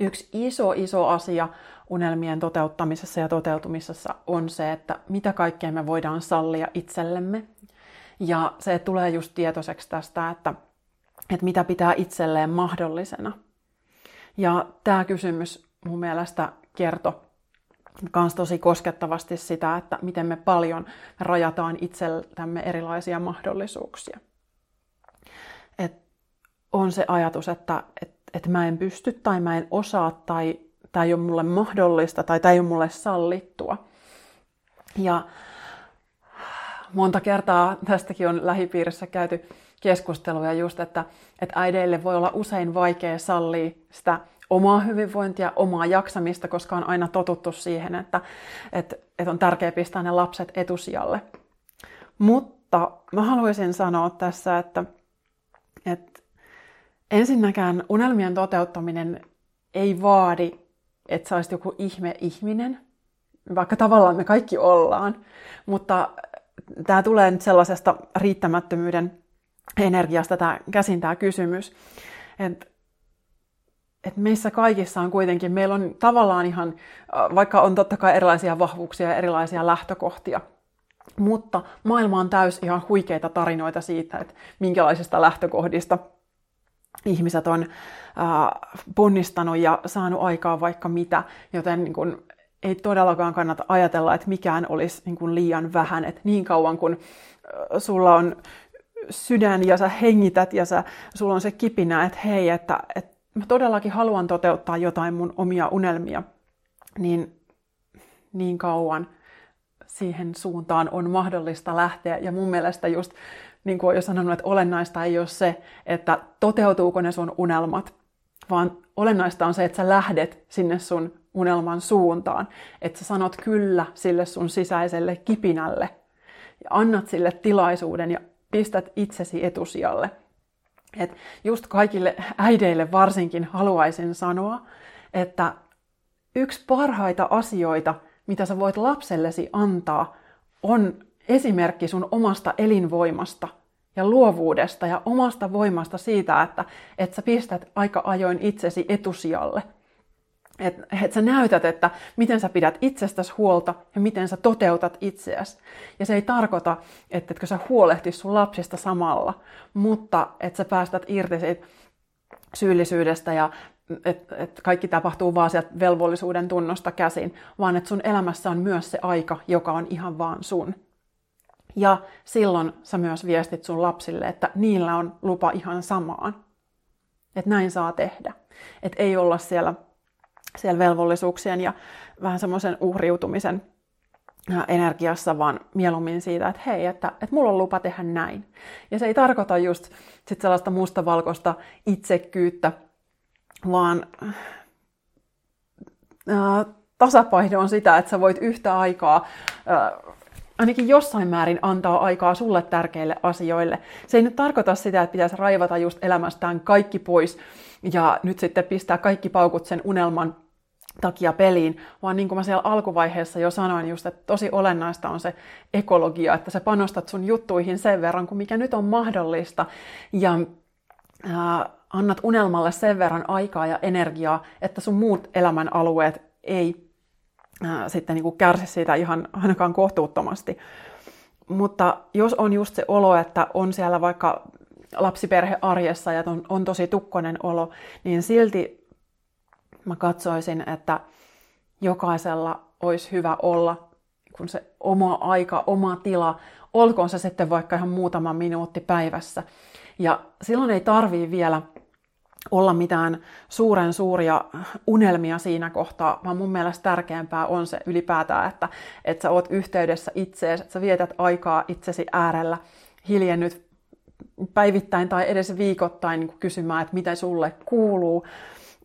Yksi iso, iso asia unelmien toteuttamisessa ja toteutumisessa on se, että mitä kaikkea me voidaan sallia itsellemme. Ja se tulee just tietoiseksi tästä, että, että mitä pitää itselleen mahdollisena. Ja tämä kysymys mun mielestä kertoi myös tosi koskettavasti sitä, että miten me paljon rajataan itseltämme erilaisia mahdollisuuksia. Et on se ajatus, että et, et mä en pysty tai mä en osaa tai tämä ei ole mulle mahdollista tai tämä ei ole mulle sallittua. Ja monta kertaa tästäkin on lähipiirissä käyty keskusteluja just, että, että äideille voi olla usein vaikea sallia sitä omaa hyvinvointia, omaa jaksamista, koska on aina totuttu siihen, että, että, että on tärkeää pistää ne lapset etusijalle. Mutta mä haluaisin sanoa tässä, että, että ensinnäkään unelmien toteuttaminen ei vaadi, että sä olisit joku ihme ihminen, vaikka tavallaan me kaikki ollaan, mutta tämä tulee nyt sellaisesta riittämättömyyden energiasta tämä käsin tämä kysymys, että et meissä kaikissa on kuitenkin, meillä on tavallaan ihan, vaikka on totta kai erilaisia vahvuuksia ja erilaisia lähtökohtia, mutta maailma on täys ihan huikeita tarinoita siitä, että minkälaisista lähtökohdista ihmiset on äh, ponnistanut ja saanut aikaa vaikka mitä, joten niin kun, ei todellakaan kannata ajatella, että mikään olisi niin kun liian vähän, että niin kauan kun äh, sulla on sydän ja sä hengität ja sä, sulla on se kipinä, että hei, että, että mä todellakin haluan toteuttaa jotain mun omia unelmia, niin niin kauan siihen suuntaan on mahdollista lähteä. Ja mun mielestä just, niin kuin jo sanonut, että olennaista ei ole se, että toteutuuko ne sun unelmat, vaan olennaista on se, että sä lähdet sinne sun unelman suuntaan. Että sä sanot kyllä sille sun sisäiselle kipinälle ja annat sille tilaisuuden ja pistät itsesi etusijalle. Et just kaikille äideille varsinkin haluaisin sanoa, että yksi parhaita asioita, mitä sä voit lapsellesi antaa, on esimerkki sun omasta elinvoimasta ja luovuudesta ja omasta voimasta siitä, että, että sä pistät aika ajoin itsesi etusijalle – että et sä näytät, että miten sä pidät itsestäsi huolta ja miten sä toteutat itseäsi. Ja se ei tarkoita, että etkö sä huolehtis sun lapsista samalla, mutta että sä päästät irti siitä syyllisyydestä ja että et kaikki tapahtuu vaan sieltä velvollisuuden tunnosta käsin, vaan että sun elämässä on myös se aika, joka on ihan vaan sun. Ja silloin sä myös viestit sun lapsille, että niillä on lupa ihan samaan. Että näin saa tehdä. Että ei olla siellä siellä velvollisuuksien ja vähän semmoisen uhriutumisen energiassa, vaan mieluummin siitä, että hei, että, että mulla on lupa tehdä näin. Ja se ei tarkoita just sit sellaista mustavalkoista itsekyyttä, vaan äh, tasapaino on sitä, että sä voit yhtä aikaa äh, ainakin jossain määrin antaa aikaa sulle tärkeille asioille. Se ei nyt tarkoita sitä, että pitäisi raivata just elämästään kaikki pois ja nyt sitten pistää kaikki paukut sen unelman takia peliin, vaan niin kuin mä siellä alkuvaiheessa jo sanoin just, että tosi olennaista on se ekologia, että sä panostat sun juttuihin sen verran kuin mikä nyt on mahdollista ja äh, annat unelmalle sen verran aikaa ja energiaa, että sun muut elämän alueet ei äh, sitten niin kuin kärsi siitä ihan ainakaan kohtuuttomasti. Mutta jos on just se olo, että on siellä vaikka lapsiperhe arjessa ja on, on tosi tukkonen olo, niin silti mä katsoisin, että jokaisella olisi hyvä olla kun se oma aika, oma tila, olkoon se sitten vaikka ihan muutama minuutti päivässä. Ja silloin ei tarvii vielä olla mitään suuren suuria unelmia siinä kohtaa, vaan mun mielestä tärkeämpää on se ylipäätään, että, että sä oot yhteydessä itseesi, että sä vietät aikaa itsesi äärellä, hiljennyt päivittäin tai edes viikoittain niin kysymään, että mitä sulle kuuluu.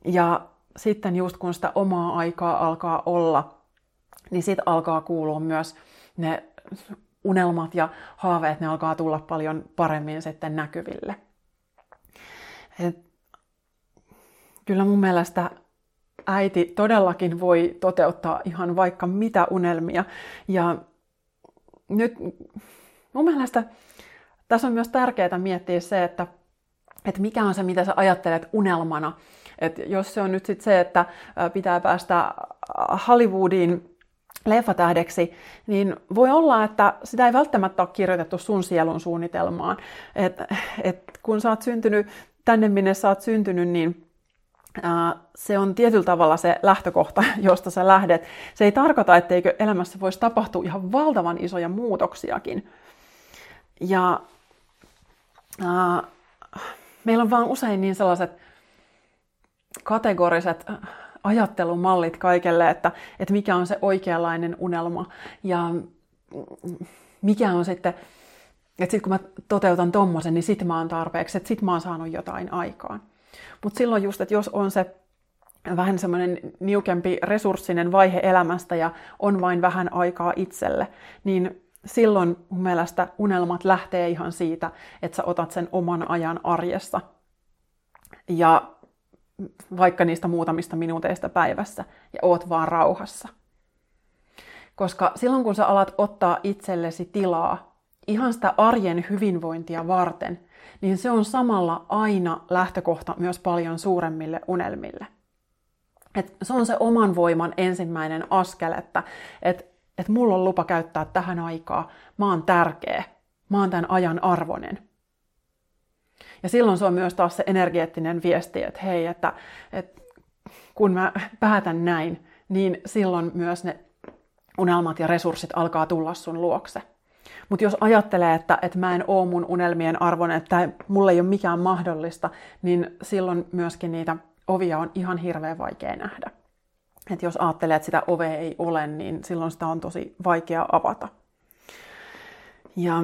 Ja sitten just kun sitä omaa aikaa alkaa olla, niin sitten alkaa kuulua myös ne unelmat ja haaveet, ne alkaa tulla paljon paremmin sitten näkyville. Et kyllä mun mielestä äiti todellakin voi toteuttaa ihan vaikka mitä unelmia. Ja nyt mun mielestä tässä on myös tärkeää miettiä se, että, että mikä on se, mitä sä ajattelet unelmana. Et jos se on nyt sit se, että pitää päästä Hollywoodiin leffatähdeksi, niin voi olla, että sitä ei välttämättä ole kirjoitettu sun sielun suunnitelmaan. Et, et kun sä oot syntynyt tänne, minne sä oot syntynyt, niin se on tietyllä tavalla se lähtökohta, josta sä lähdet. Se ei tarkoita, etteikö elämässä voisi tapahtua ihan valtavan isoja muutoksiakin. Ja äh, meillä on vaan usein niin sellaiset kategoriset ajattelumallit kaikelle, että, että mikä on se oikeanlainen unelma ja mikä on sitten, että sitten kun mä toteutan tommosen, niin sit mä oon tarpeeksi, että sit mä oon saanut jotain aikaan. Mutta silloin just, että jos on se vähän semmoinen niukempi resurssinen vaihe elämästä ja on vain vähän aikaa itselle, niin silloin mun mielestä unelmat lähtee ihan siitä, että sä otat sen oman ajan arjessa. Ja vaikka niistä muutamista minuuteista päivässä ja oot vaan rauhassa. Koska silloin kun sä alat ottaa itsellesi tilaa ihan sitä arjen hyvinvointia varten, niin se on samalla aina lähtökohta myös paljon suuremmille unelmille. Et se on se oman voiman ensimmäinen askel, että et, et mulla on lupa käyttää tähän aikaa, mä oon tärkeä, mä oon tämän ajan arvonen. Ja silloin se on myös taas se energeettinen viesti, että hei, että, että kun mä päätän näin, niin silloin myös ne unelmat ja resurssit alkaa tulla sun luokse. Mutta jos ajattelee, että, että mä en oo mun unelmien arvon, että mulle ei ole mikään mahdollista, niin silloin myöskin niitä ovia on ihan hirveän vaikea nähdä. Et jos ajattelee, että sitä ovea ei ole, niin silloin sitä on tosi vaikea avata. Ja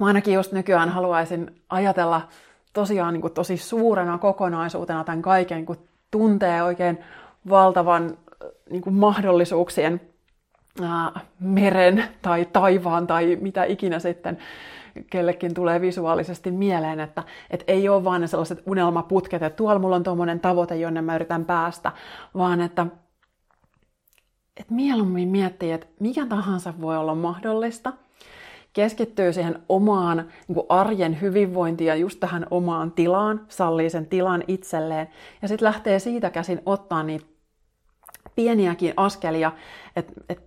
mä ainakin just nykyään haluaisin ajatella tosiaan niin kuin tosi suurena kokonaisuutena tämän kaiken, kun tuntee oikein valtavan niin kuin mahdollisuuksien ää, meren tai taivaan tai mitä ikinä sitten kellekin tulee visuaalisesti mieleen, että, että ei ole vaan ne sellaiset unelmaputket, että tuolla mulla on tuommoinen tavoite, jonne mä yritän päästä, vaan että, että mieluummin miettii, että mikä tahansa voi olla mahdollista – keskittyy siihen omaan niin kuin arjen hyvinvointiin ja just tähän omaan tilaan, sallii sen tilan itselleen. Ja sitten lähtee siitä käsin ottaa niitä pieniäkin askelia, että et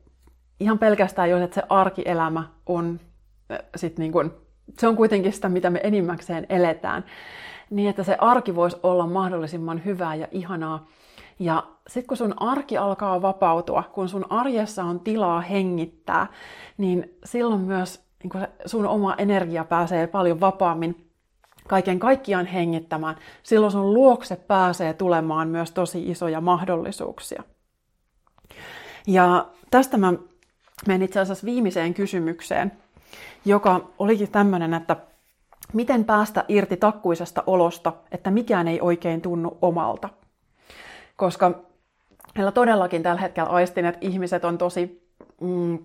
ihan pelkästään jos että se arkielämä on sit niin kuin, se on kuitenkin sitä, mitä me enimmäkseen eletään, niin että se arki voisi olla mahdollisimman hyvää ja ihanaa. Ja sitten kun sun arki alkaa vapautua, kun sun arjessa on tilaa hengittää, niin silloin myös niin kuin sun oma energia pääsee paljon vapaammin kaiken kaikkiaan hengittämään. Silloin sun luokse pääsee tulemaan myös tosi isoja mahdollisuuksia. Ja tästä mä menen itse asiassa viimeiseen kysymykseen, joka olikin tämmöinen, että miten päästä irti takkuisesta olosta, että mikään ei oikein tunnu omalta. Koska meillä todellakin tällä hetkellä aistin, että ihmiset on tosi mm,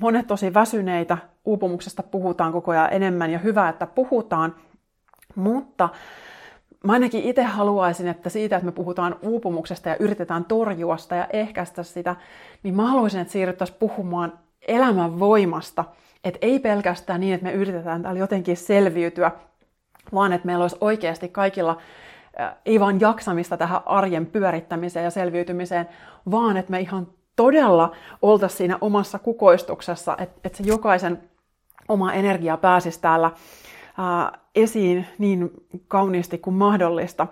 monet tosi väsyneitä, uupumuksesta puhutaan koko ajan enemmän ja hyvä, että puhutaan, mutta mä ainakin itse haluaisin, että siitä, että me puhutaan uupumuksesta ja yritetään torjua sitä ja ehkäistä sitä, niin mä haluaisin, että siirryttäisiin puhumaan elämän voimasta, että ei pelkästään niin, että me yritetään täällä jotenkin selviytyä, vaan että meillä olisi oikeasti kaikilla ei vain jaksamista tähän arjen pyörittämiseen ja selviytymiseen, vaan että me ihan todella oltaisiin siinä omassa kukoistuksessa, että, että se jokaisen oma energia pääsisi täällä ää, esiin niin kauniisti kuin mahdollista.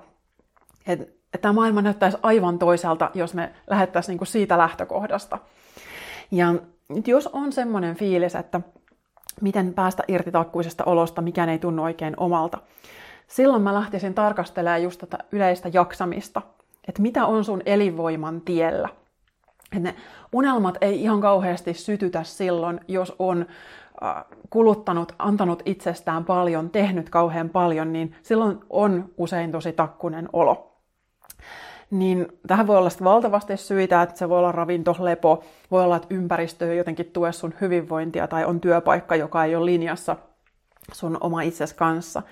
Et tämä maailma näyttäisi aivan toiselta, jos me lähettäisiin niinku siitä lähtökohdasta. Ja nyt jos on semmoinen fiilis, että miten päästä irti takkuisesta olosta, mikään ei tunnu oikein omalta, silloin mä lähtisin tarkastelemaan just tätä yleistä jaksamista, että mitä on sun elinvoiman tiellä – että ne unelmat ei ihan kauheasti sytytä silloin, jos on äh, kuluttanut, antanut itsestään paljon, tehnyt kauhean paljon, niin silloin on usein tosi takkunen olo. Niin tähän voi olla valtavasti syitä, että se voi olla ravinto, lepo, voi olla, että ympäristö jotenkin tue sun hyvinvointia tai on työpaikka, joka ei ole linjassa sun oma itses kanssa.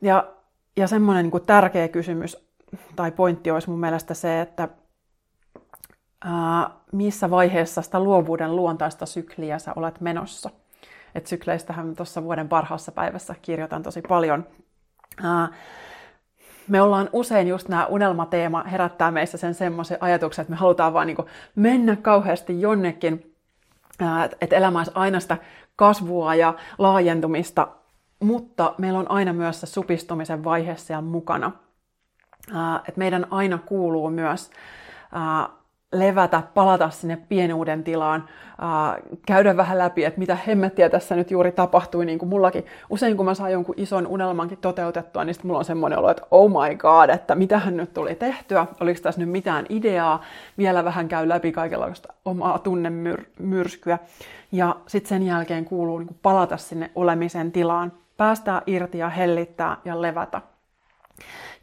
Ja, ja semmoinen niin tärkeä kysymys tai pointti olisi mun mielestä se, että missä vaiheessa sitä luovuuden luontaista sykliä sä olet menossa. Et sykleistähän tuossa vuoden parhaassa päivässä kirjoitan tosi paljon. Me ollaan usein just nämä unelmateema herättää meissä sen semmoisen ajatuksen, että me halutaan vaan niin mennä kauheasti jonnekin, että elämä olisi aina sitä kasvua ja laajentumista, mutta meillä on aina myös se supistumisen vaihe siellä mukana. Että meidän aina kuuluu myös levätä, palata sinne pienuuden tilaan, käydä vähän läpi, että mitä hemmettiä tässä nyt juuri tapahtui, niin kuin mullakin. Usein kun mä saan jonkun ison unelmankin toteutettua, niin sitten mulla on semmoinen olo, että oh my god, että mitähän nyt tuli tehtyä, oliko tässä nyt mitään ideaa, vielä vähän käy läpi kaikenlaista omaa tunnemyrskyä. Ja sitten sen jälkeen kuuluu niin kuin palata sinne olemisen tilaan, päästää irti ja hellittää ja levätä.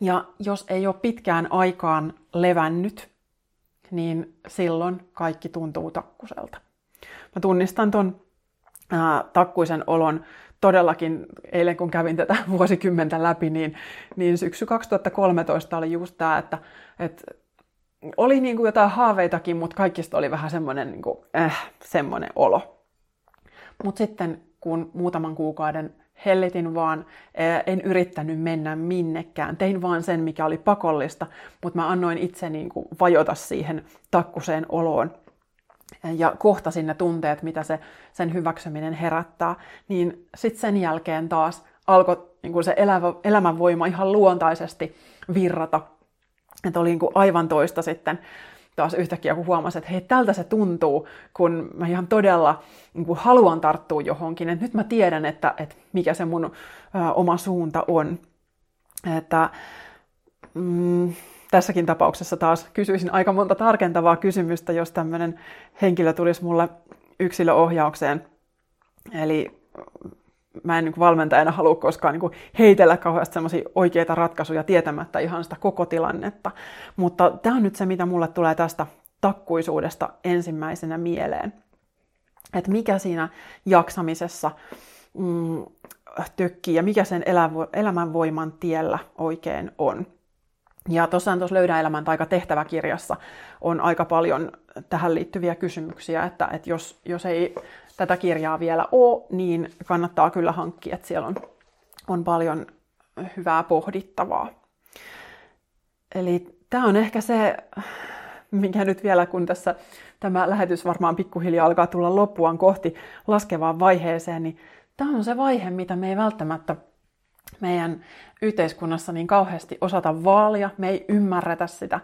Ja jos ei ole pitkään aikaan levännyt, niin silloin kaikki tuntuu takkuselta. Mä tunnistan ton ää, takkuisen olon todellakin, eilen kun kävin tätä vuosikymmentä läpi, niin, niin syksy 2013 oli just tämä, että, että oli niin kuin jotain haaveitakin, mutta kaikista oli vähän semmoinen niin äh, semmoinen olo. Mutta sitten kun muutaman kuukauden hellitin vaan, en yrittänyt mennä minnekään. Tein vaan sen, mikä oli pakollista, mutta mä annoin itse niin kuin vajota siihen takkuseen oloon ja kohtasin ne tunteet, mitä se, sen hyväksyminen herättää, niin sitten sen jälkeen taas alkoi niin kuin se elävä, elämänvoima ihan luontaisesti virrata. Että oli niin kuin aivan toista sitten taas yhtäkkiä, kun huomasin, että hei, tältä se tuntuu, kun mä ihan todella niin kuin haluan tarttua johonkin. Että nyt mä tiedän, että, että mikä se mun ä, oma suunta on. Että, mm, tässäkin tapauksessa taas kysyisin aika monta tarkentavaa kysymystä, jos tämmöinen henkilö tulisi mulle yksilöohjaukseen. Eli mä en niin valmentajana halua koskaan niin heitellä kauheasti semmoisia oikeita ratkaisuja tietämättä ihan sitä koko tilannetta. Mutta tämä on nyt se, mitä mulle tulee tästä takkuisuudesta ensimmäisenä mieleen. Että mikä siinä jaksamisessa mm, tökkii ja mikä sen elämänvoiman tiellä oikein on. Ja tosiaan tuossa Löydä elämän taika tehtäväkirjassa on aika paljon tähän liittyviä kysymyksiä, että, että jos, jos ei tätä kirjaa vielä ole, niin kannattaa kyllä hankkia, että siellä on, on paljon hyvää pohdittavaa. Eli tämä on ehkä se, mikä nyt vielä, kun tässä tämä lähetys varmaan pikkuhiljaa alkaa tulla loppuaan kohti laskevaan vaiheeseen, niin tämä on se vaihe, mitä me ei välttämättä meidän yhteiskunnassa niin kauheasti osata vaalia, me ei ymmärretä sitä.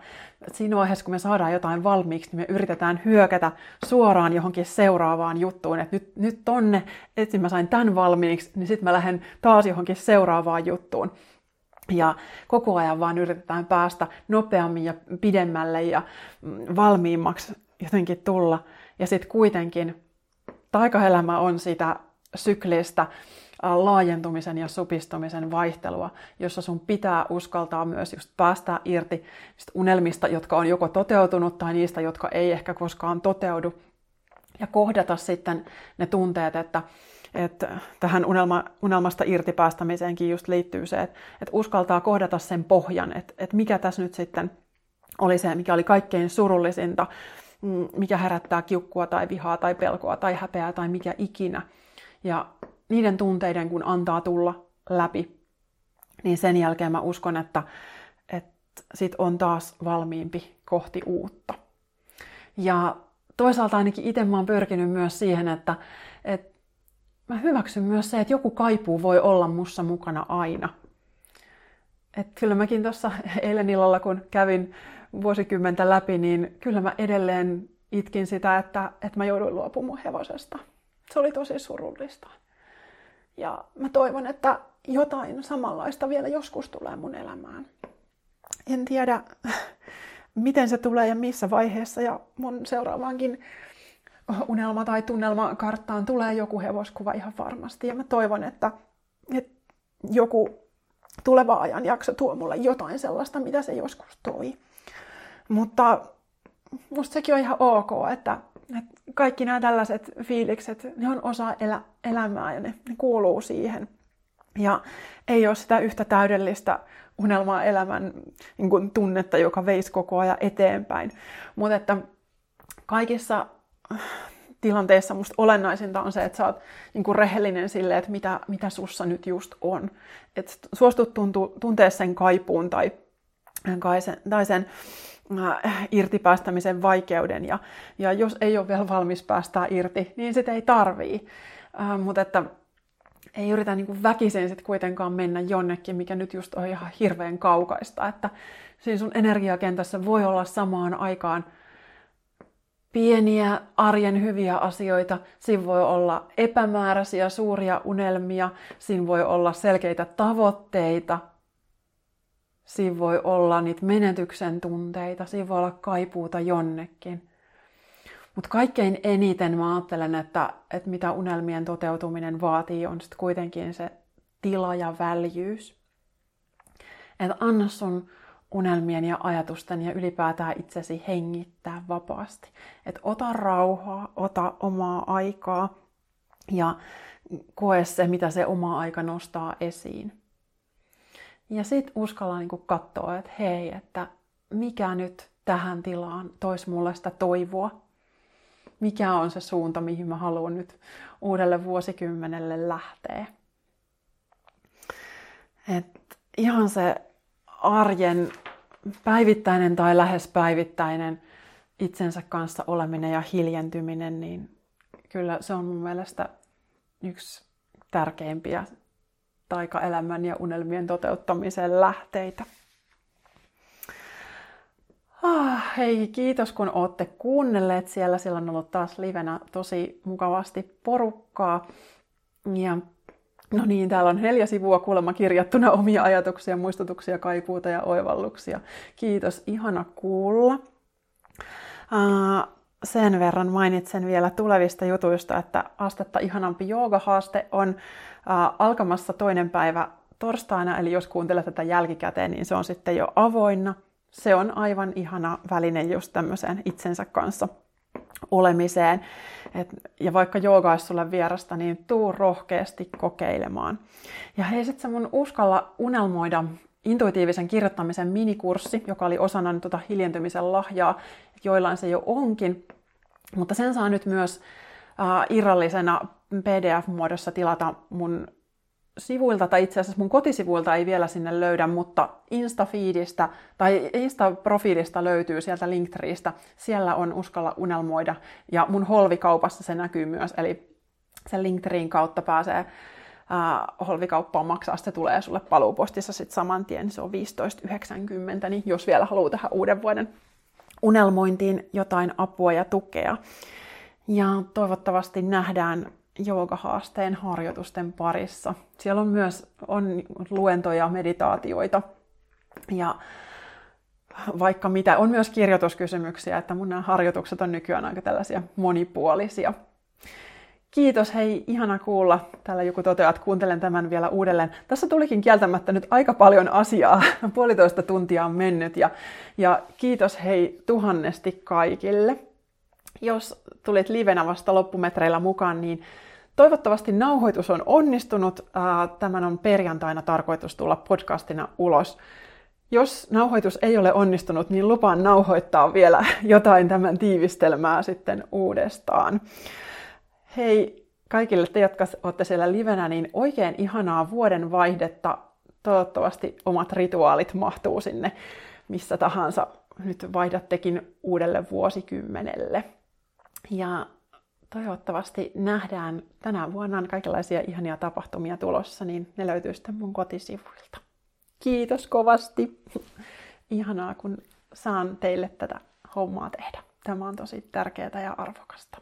Siinä vaiheessa, kun me saadaan jotain valmiiksi, niin me yritetään hyökätä suoraan johonkin seuraavaan juttuun, että nyt, nyt tonne, että mä sain tämän valmiiksi, niin sitten mä lähden taas johonkin seuraavaan juttuun. Ja koko ajan vaan yritetään päästä nopeammin ja pidemmälle ja mm, valmiimmaksi jotenkin tulla. Ja sitten kuitenkin taikaelämä on sitä syklistä, laajentumisen ja supistumisen vaihtelua, jossa sun pitää uskaltaa myös just päästä irti unelmista, jotka on joko toteutunut tai niistä, jotka ei ehkä koskaan toteudu. Ja kohdata sitten ne tunteet, että, että tähän unelma, unelmasta irti päästämiseenkin just liittyy se, että, että uskaltaa kohdata sen pohjan, että, että mikä tässä nyt sitten oli se, mikä oli kaikkein surullisinta, mm, mikä herättää kiukkua tai vihaa tai pelkoa tai häpeää tai mikä ikinä. Ja niiden tunteiden, kun antaa tulla läpi, niin sen jälkeen mä uskon, että, että sit on taas valmiimpi kohti uutta. Ja toisaalta ainakin itse mä oon pyrkinyt myös siihen, että, että mä hyväksyn myös se, että joku kaipuu voi olla mussa mukana aina. että kyllä mäkin tuossa eilen illalla, kun kävin vuosikymmentä läpi, niin kyllä mä edelleen itkin sitä, että, että mä jouduin luopumaan hevosesta. Se oli tosi surullista. Ja mä toivon, että jotain samanlaista vielä joskus tulee mun elämään. En tiedä, miten se tulee ja missä vaiheessa. Ja mun seuraavaankin unelma- tai tunnelmakarttaan tulee joku hevoskuva ihan varmasti. Ja mä toivon, että, että joku tuleva ajan jakso tuo mulle jotain sellaista, mitä se joskus toi. Mutta musta sekin on ihan ok, että et kaikki nämä tällaiset fiilikset, ne on osa elä, elämää ja ne, ne kuuluu siihen. Ja ei ole sitä yhtä täydellistä unelmaa elämän niin kuin, tunnetta, joka veisi koko ajan eteenpäin. Mutta että kaikissa tilanteissa musta olennaisinta on se, että sä oot niin kuin rehellinen sille, että mitä, mitä sussa nyt just on. Että suostut tuntu, tuntee sen kaipuun tai, tai sen, tai sen äh, irtipäästämisen vaikeuden. Ja, ja jos ei ole vielä valmis päästää irti, niin sitä ei tarvii. Äh, mutta että ei yritä niin kuin väkiseen sit kuitenkaan mennä jonnekin, mikä nyt just on ihan hirveän kaukaista. Että siinä sun energiakentässä voi olla samaan aikaan – pieniä arjen hyviä asioita, siinä voi olla epämääräisiä suuria unelmia, siinä voi olla selkeitä tavoitteita, siinä voi olla niitä menetyksen tunteita, siinä voi olla kaipuuta jonnekin. Mutta kaikkein eniten mä ajattelen, että, että mitä unelmien toteutuminen vaatii, on sitten kuitenkin se tila ja väljyys. Että anna sun unelmien ja ajatusten ja ylipäätään itsesi hengittää vapaasti. Et ota rauhaa, ota omaa aikaa ja koe se, mitä se oma aika nostaa esiin. Ja sitten uskalla niinku katsoa, että hei, että mikä nyt tähän tilaan tois mulle sitä toivoa. Mikä on se suunta, mihin mä haluan nyt uudelle vuosikymmenelle lähteä. Et ihan se arjen päivittäinen tai lähes päivittäinen itsensä kanssa oleminen ja hiljentyminen, niin kyllä se on mun mielestä yksi tärkeimpiä taikaelämän ja unelmien toteuttamisen lähteitä. Ah, hei, kiitos kun olette kuunnelleet siellä. Siellä on ollut taas livenä tosi mukavasti porukkaa. Ja No niin, täällä on neljä sivua kuulemma kirjattuna omia ajatuksia, muistutuksia, kaipuuta ja oivalluksia. Kiitos, ihana kuulla. Uh, sen verran mainitsen vielä tulevista jutuista, että Astetta ihanampi joogahaaste on uh, alkamassa toinen päivä torstaina, eli jos kuuntelet tätä jälkikäteen, niin se on sitten jo avoinna. Se on aivan ihana väline just tämmöiseen itsensä kanssa olemiseen. Et, ja vaikka jooga olisi sulle vierasta, niin tuu rohkeasti kokeilemaan. Ja hei, sit mun uskalla unelmoida intuitiivisen kirjoittamisen minikurssi, joka oli osana tuota hiljentymisen lahjaa, joillain se jo onkin. Mutta sen saa nyt myös äh, irrallisena PDF-muodossa tilata mun sivuilta, tai itse asiassa mun kotisivuilta ei vielä sinne löydä, mutta Insta-feedistä tai Insta-profiilista löytyy sieltä Linktreestä. Siellä on Uskalla unelmoida, ja mun holvikaupassa se näkyy myös, eli sen Linktreen kautta pääsee Uh, holvikauppaan maksaa, se tulee sulle paluupostissa sitten saman tien, se on 15,90, niin jos vielä haluaa tähän uuden vuoden unelmointiin jotain apua ja tukea. Ja toivottavasti nähdään joogahaasteen harjoitusten parissa. Siellä on myös on luentoja, meditaatioita ja vaikka mitä. On myös kirjoituskysymyksiä, että mun nämä harjoitukset on nykyään aika tällaisia monipuolisia. Kiitos, hei, ihana kuulla. Täällä joku toteaa, että kuuntelen tämän vielä uudelleen. Tässä tulikin kieltämättä nyt aika paljon asiaa. Puolitoista tuntia on mennyt ja, ja kiitos hei tuhannesti kaikille. Jos tulit livenä vasta loppumetreillä mukaan, niin Toivottavasti nauhoitus on onnistunut. Tämän on perjantaina tarkoitus tulla podcastina ulos. Jos nauhoitus ei ole onnistunut, niin lupaan nauhoittaa vielä jotain tämän tiivistelmää sitten uudestaan. Hei kaikille te, jotka olette siellä livenä, niin oikein ihanaa vuoden vaihdetta. Toivottavasti omat rituaalit mahtuu sinne missä tahansa nyt vaihdattekin uudelle vuosikymmenelle. Ja toivottavasti nähdään tänä vuonna kaikenlaisia ihania tapahtumia tulossa, niin ne löytyy sitten mun kotisivuilta. Kiitos kovasti. Ihanaa, kun saan teille tätä hommaa tehdä. Tämä on tosi tärkeää ja arvokasta.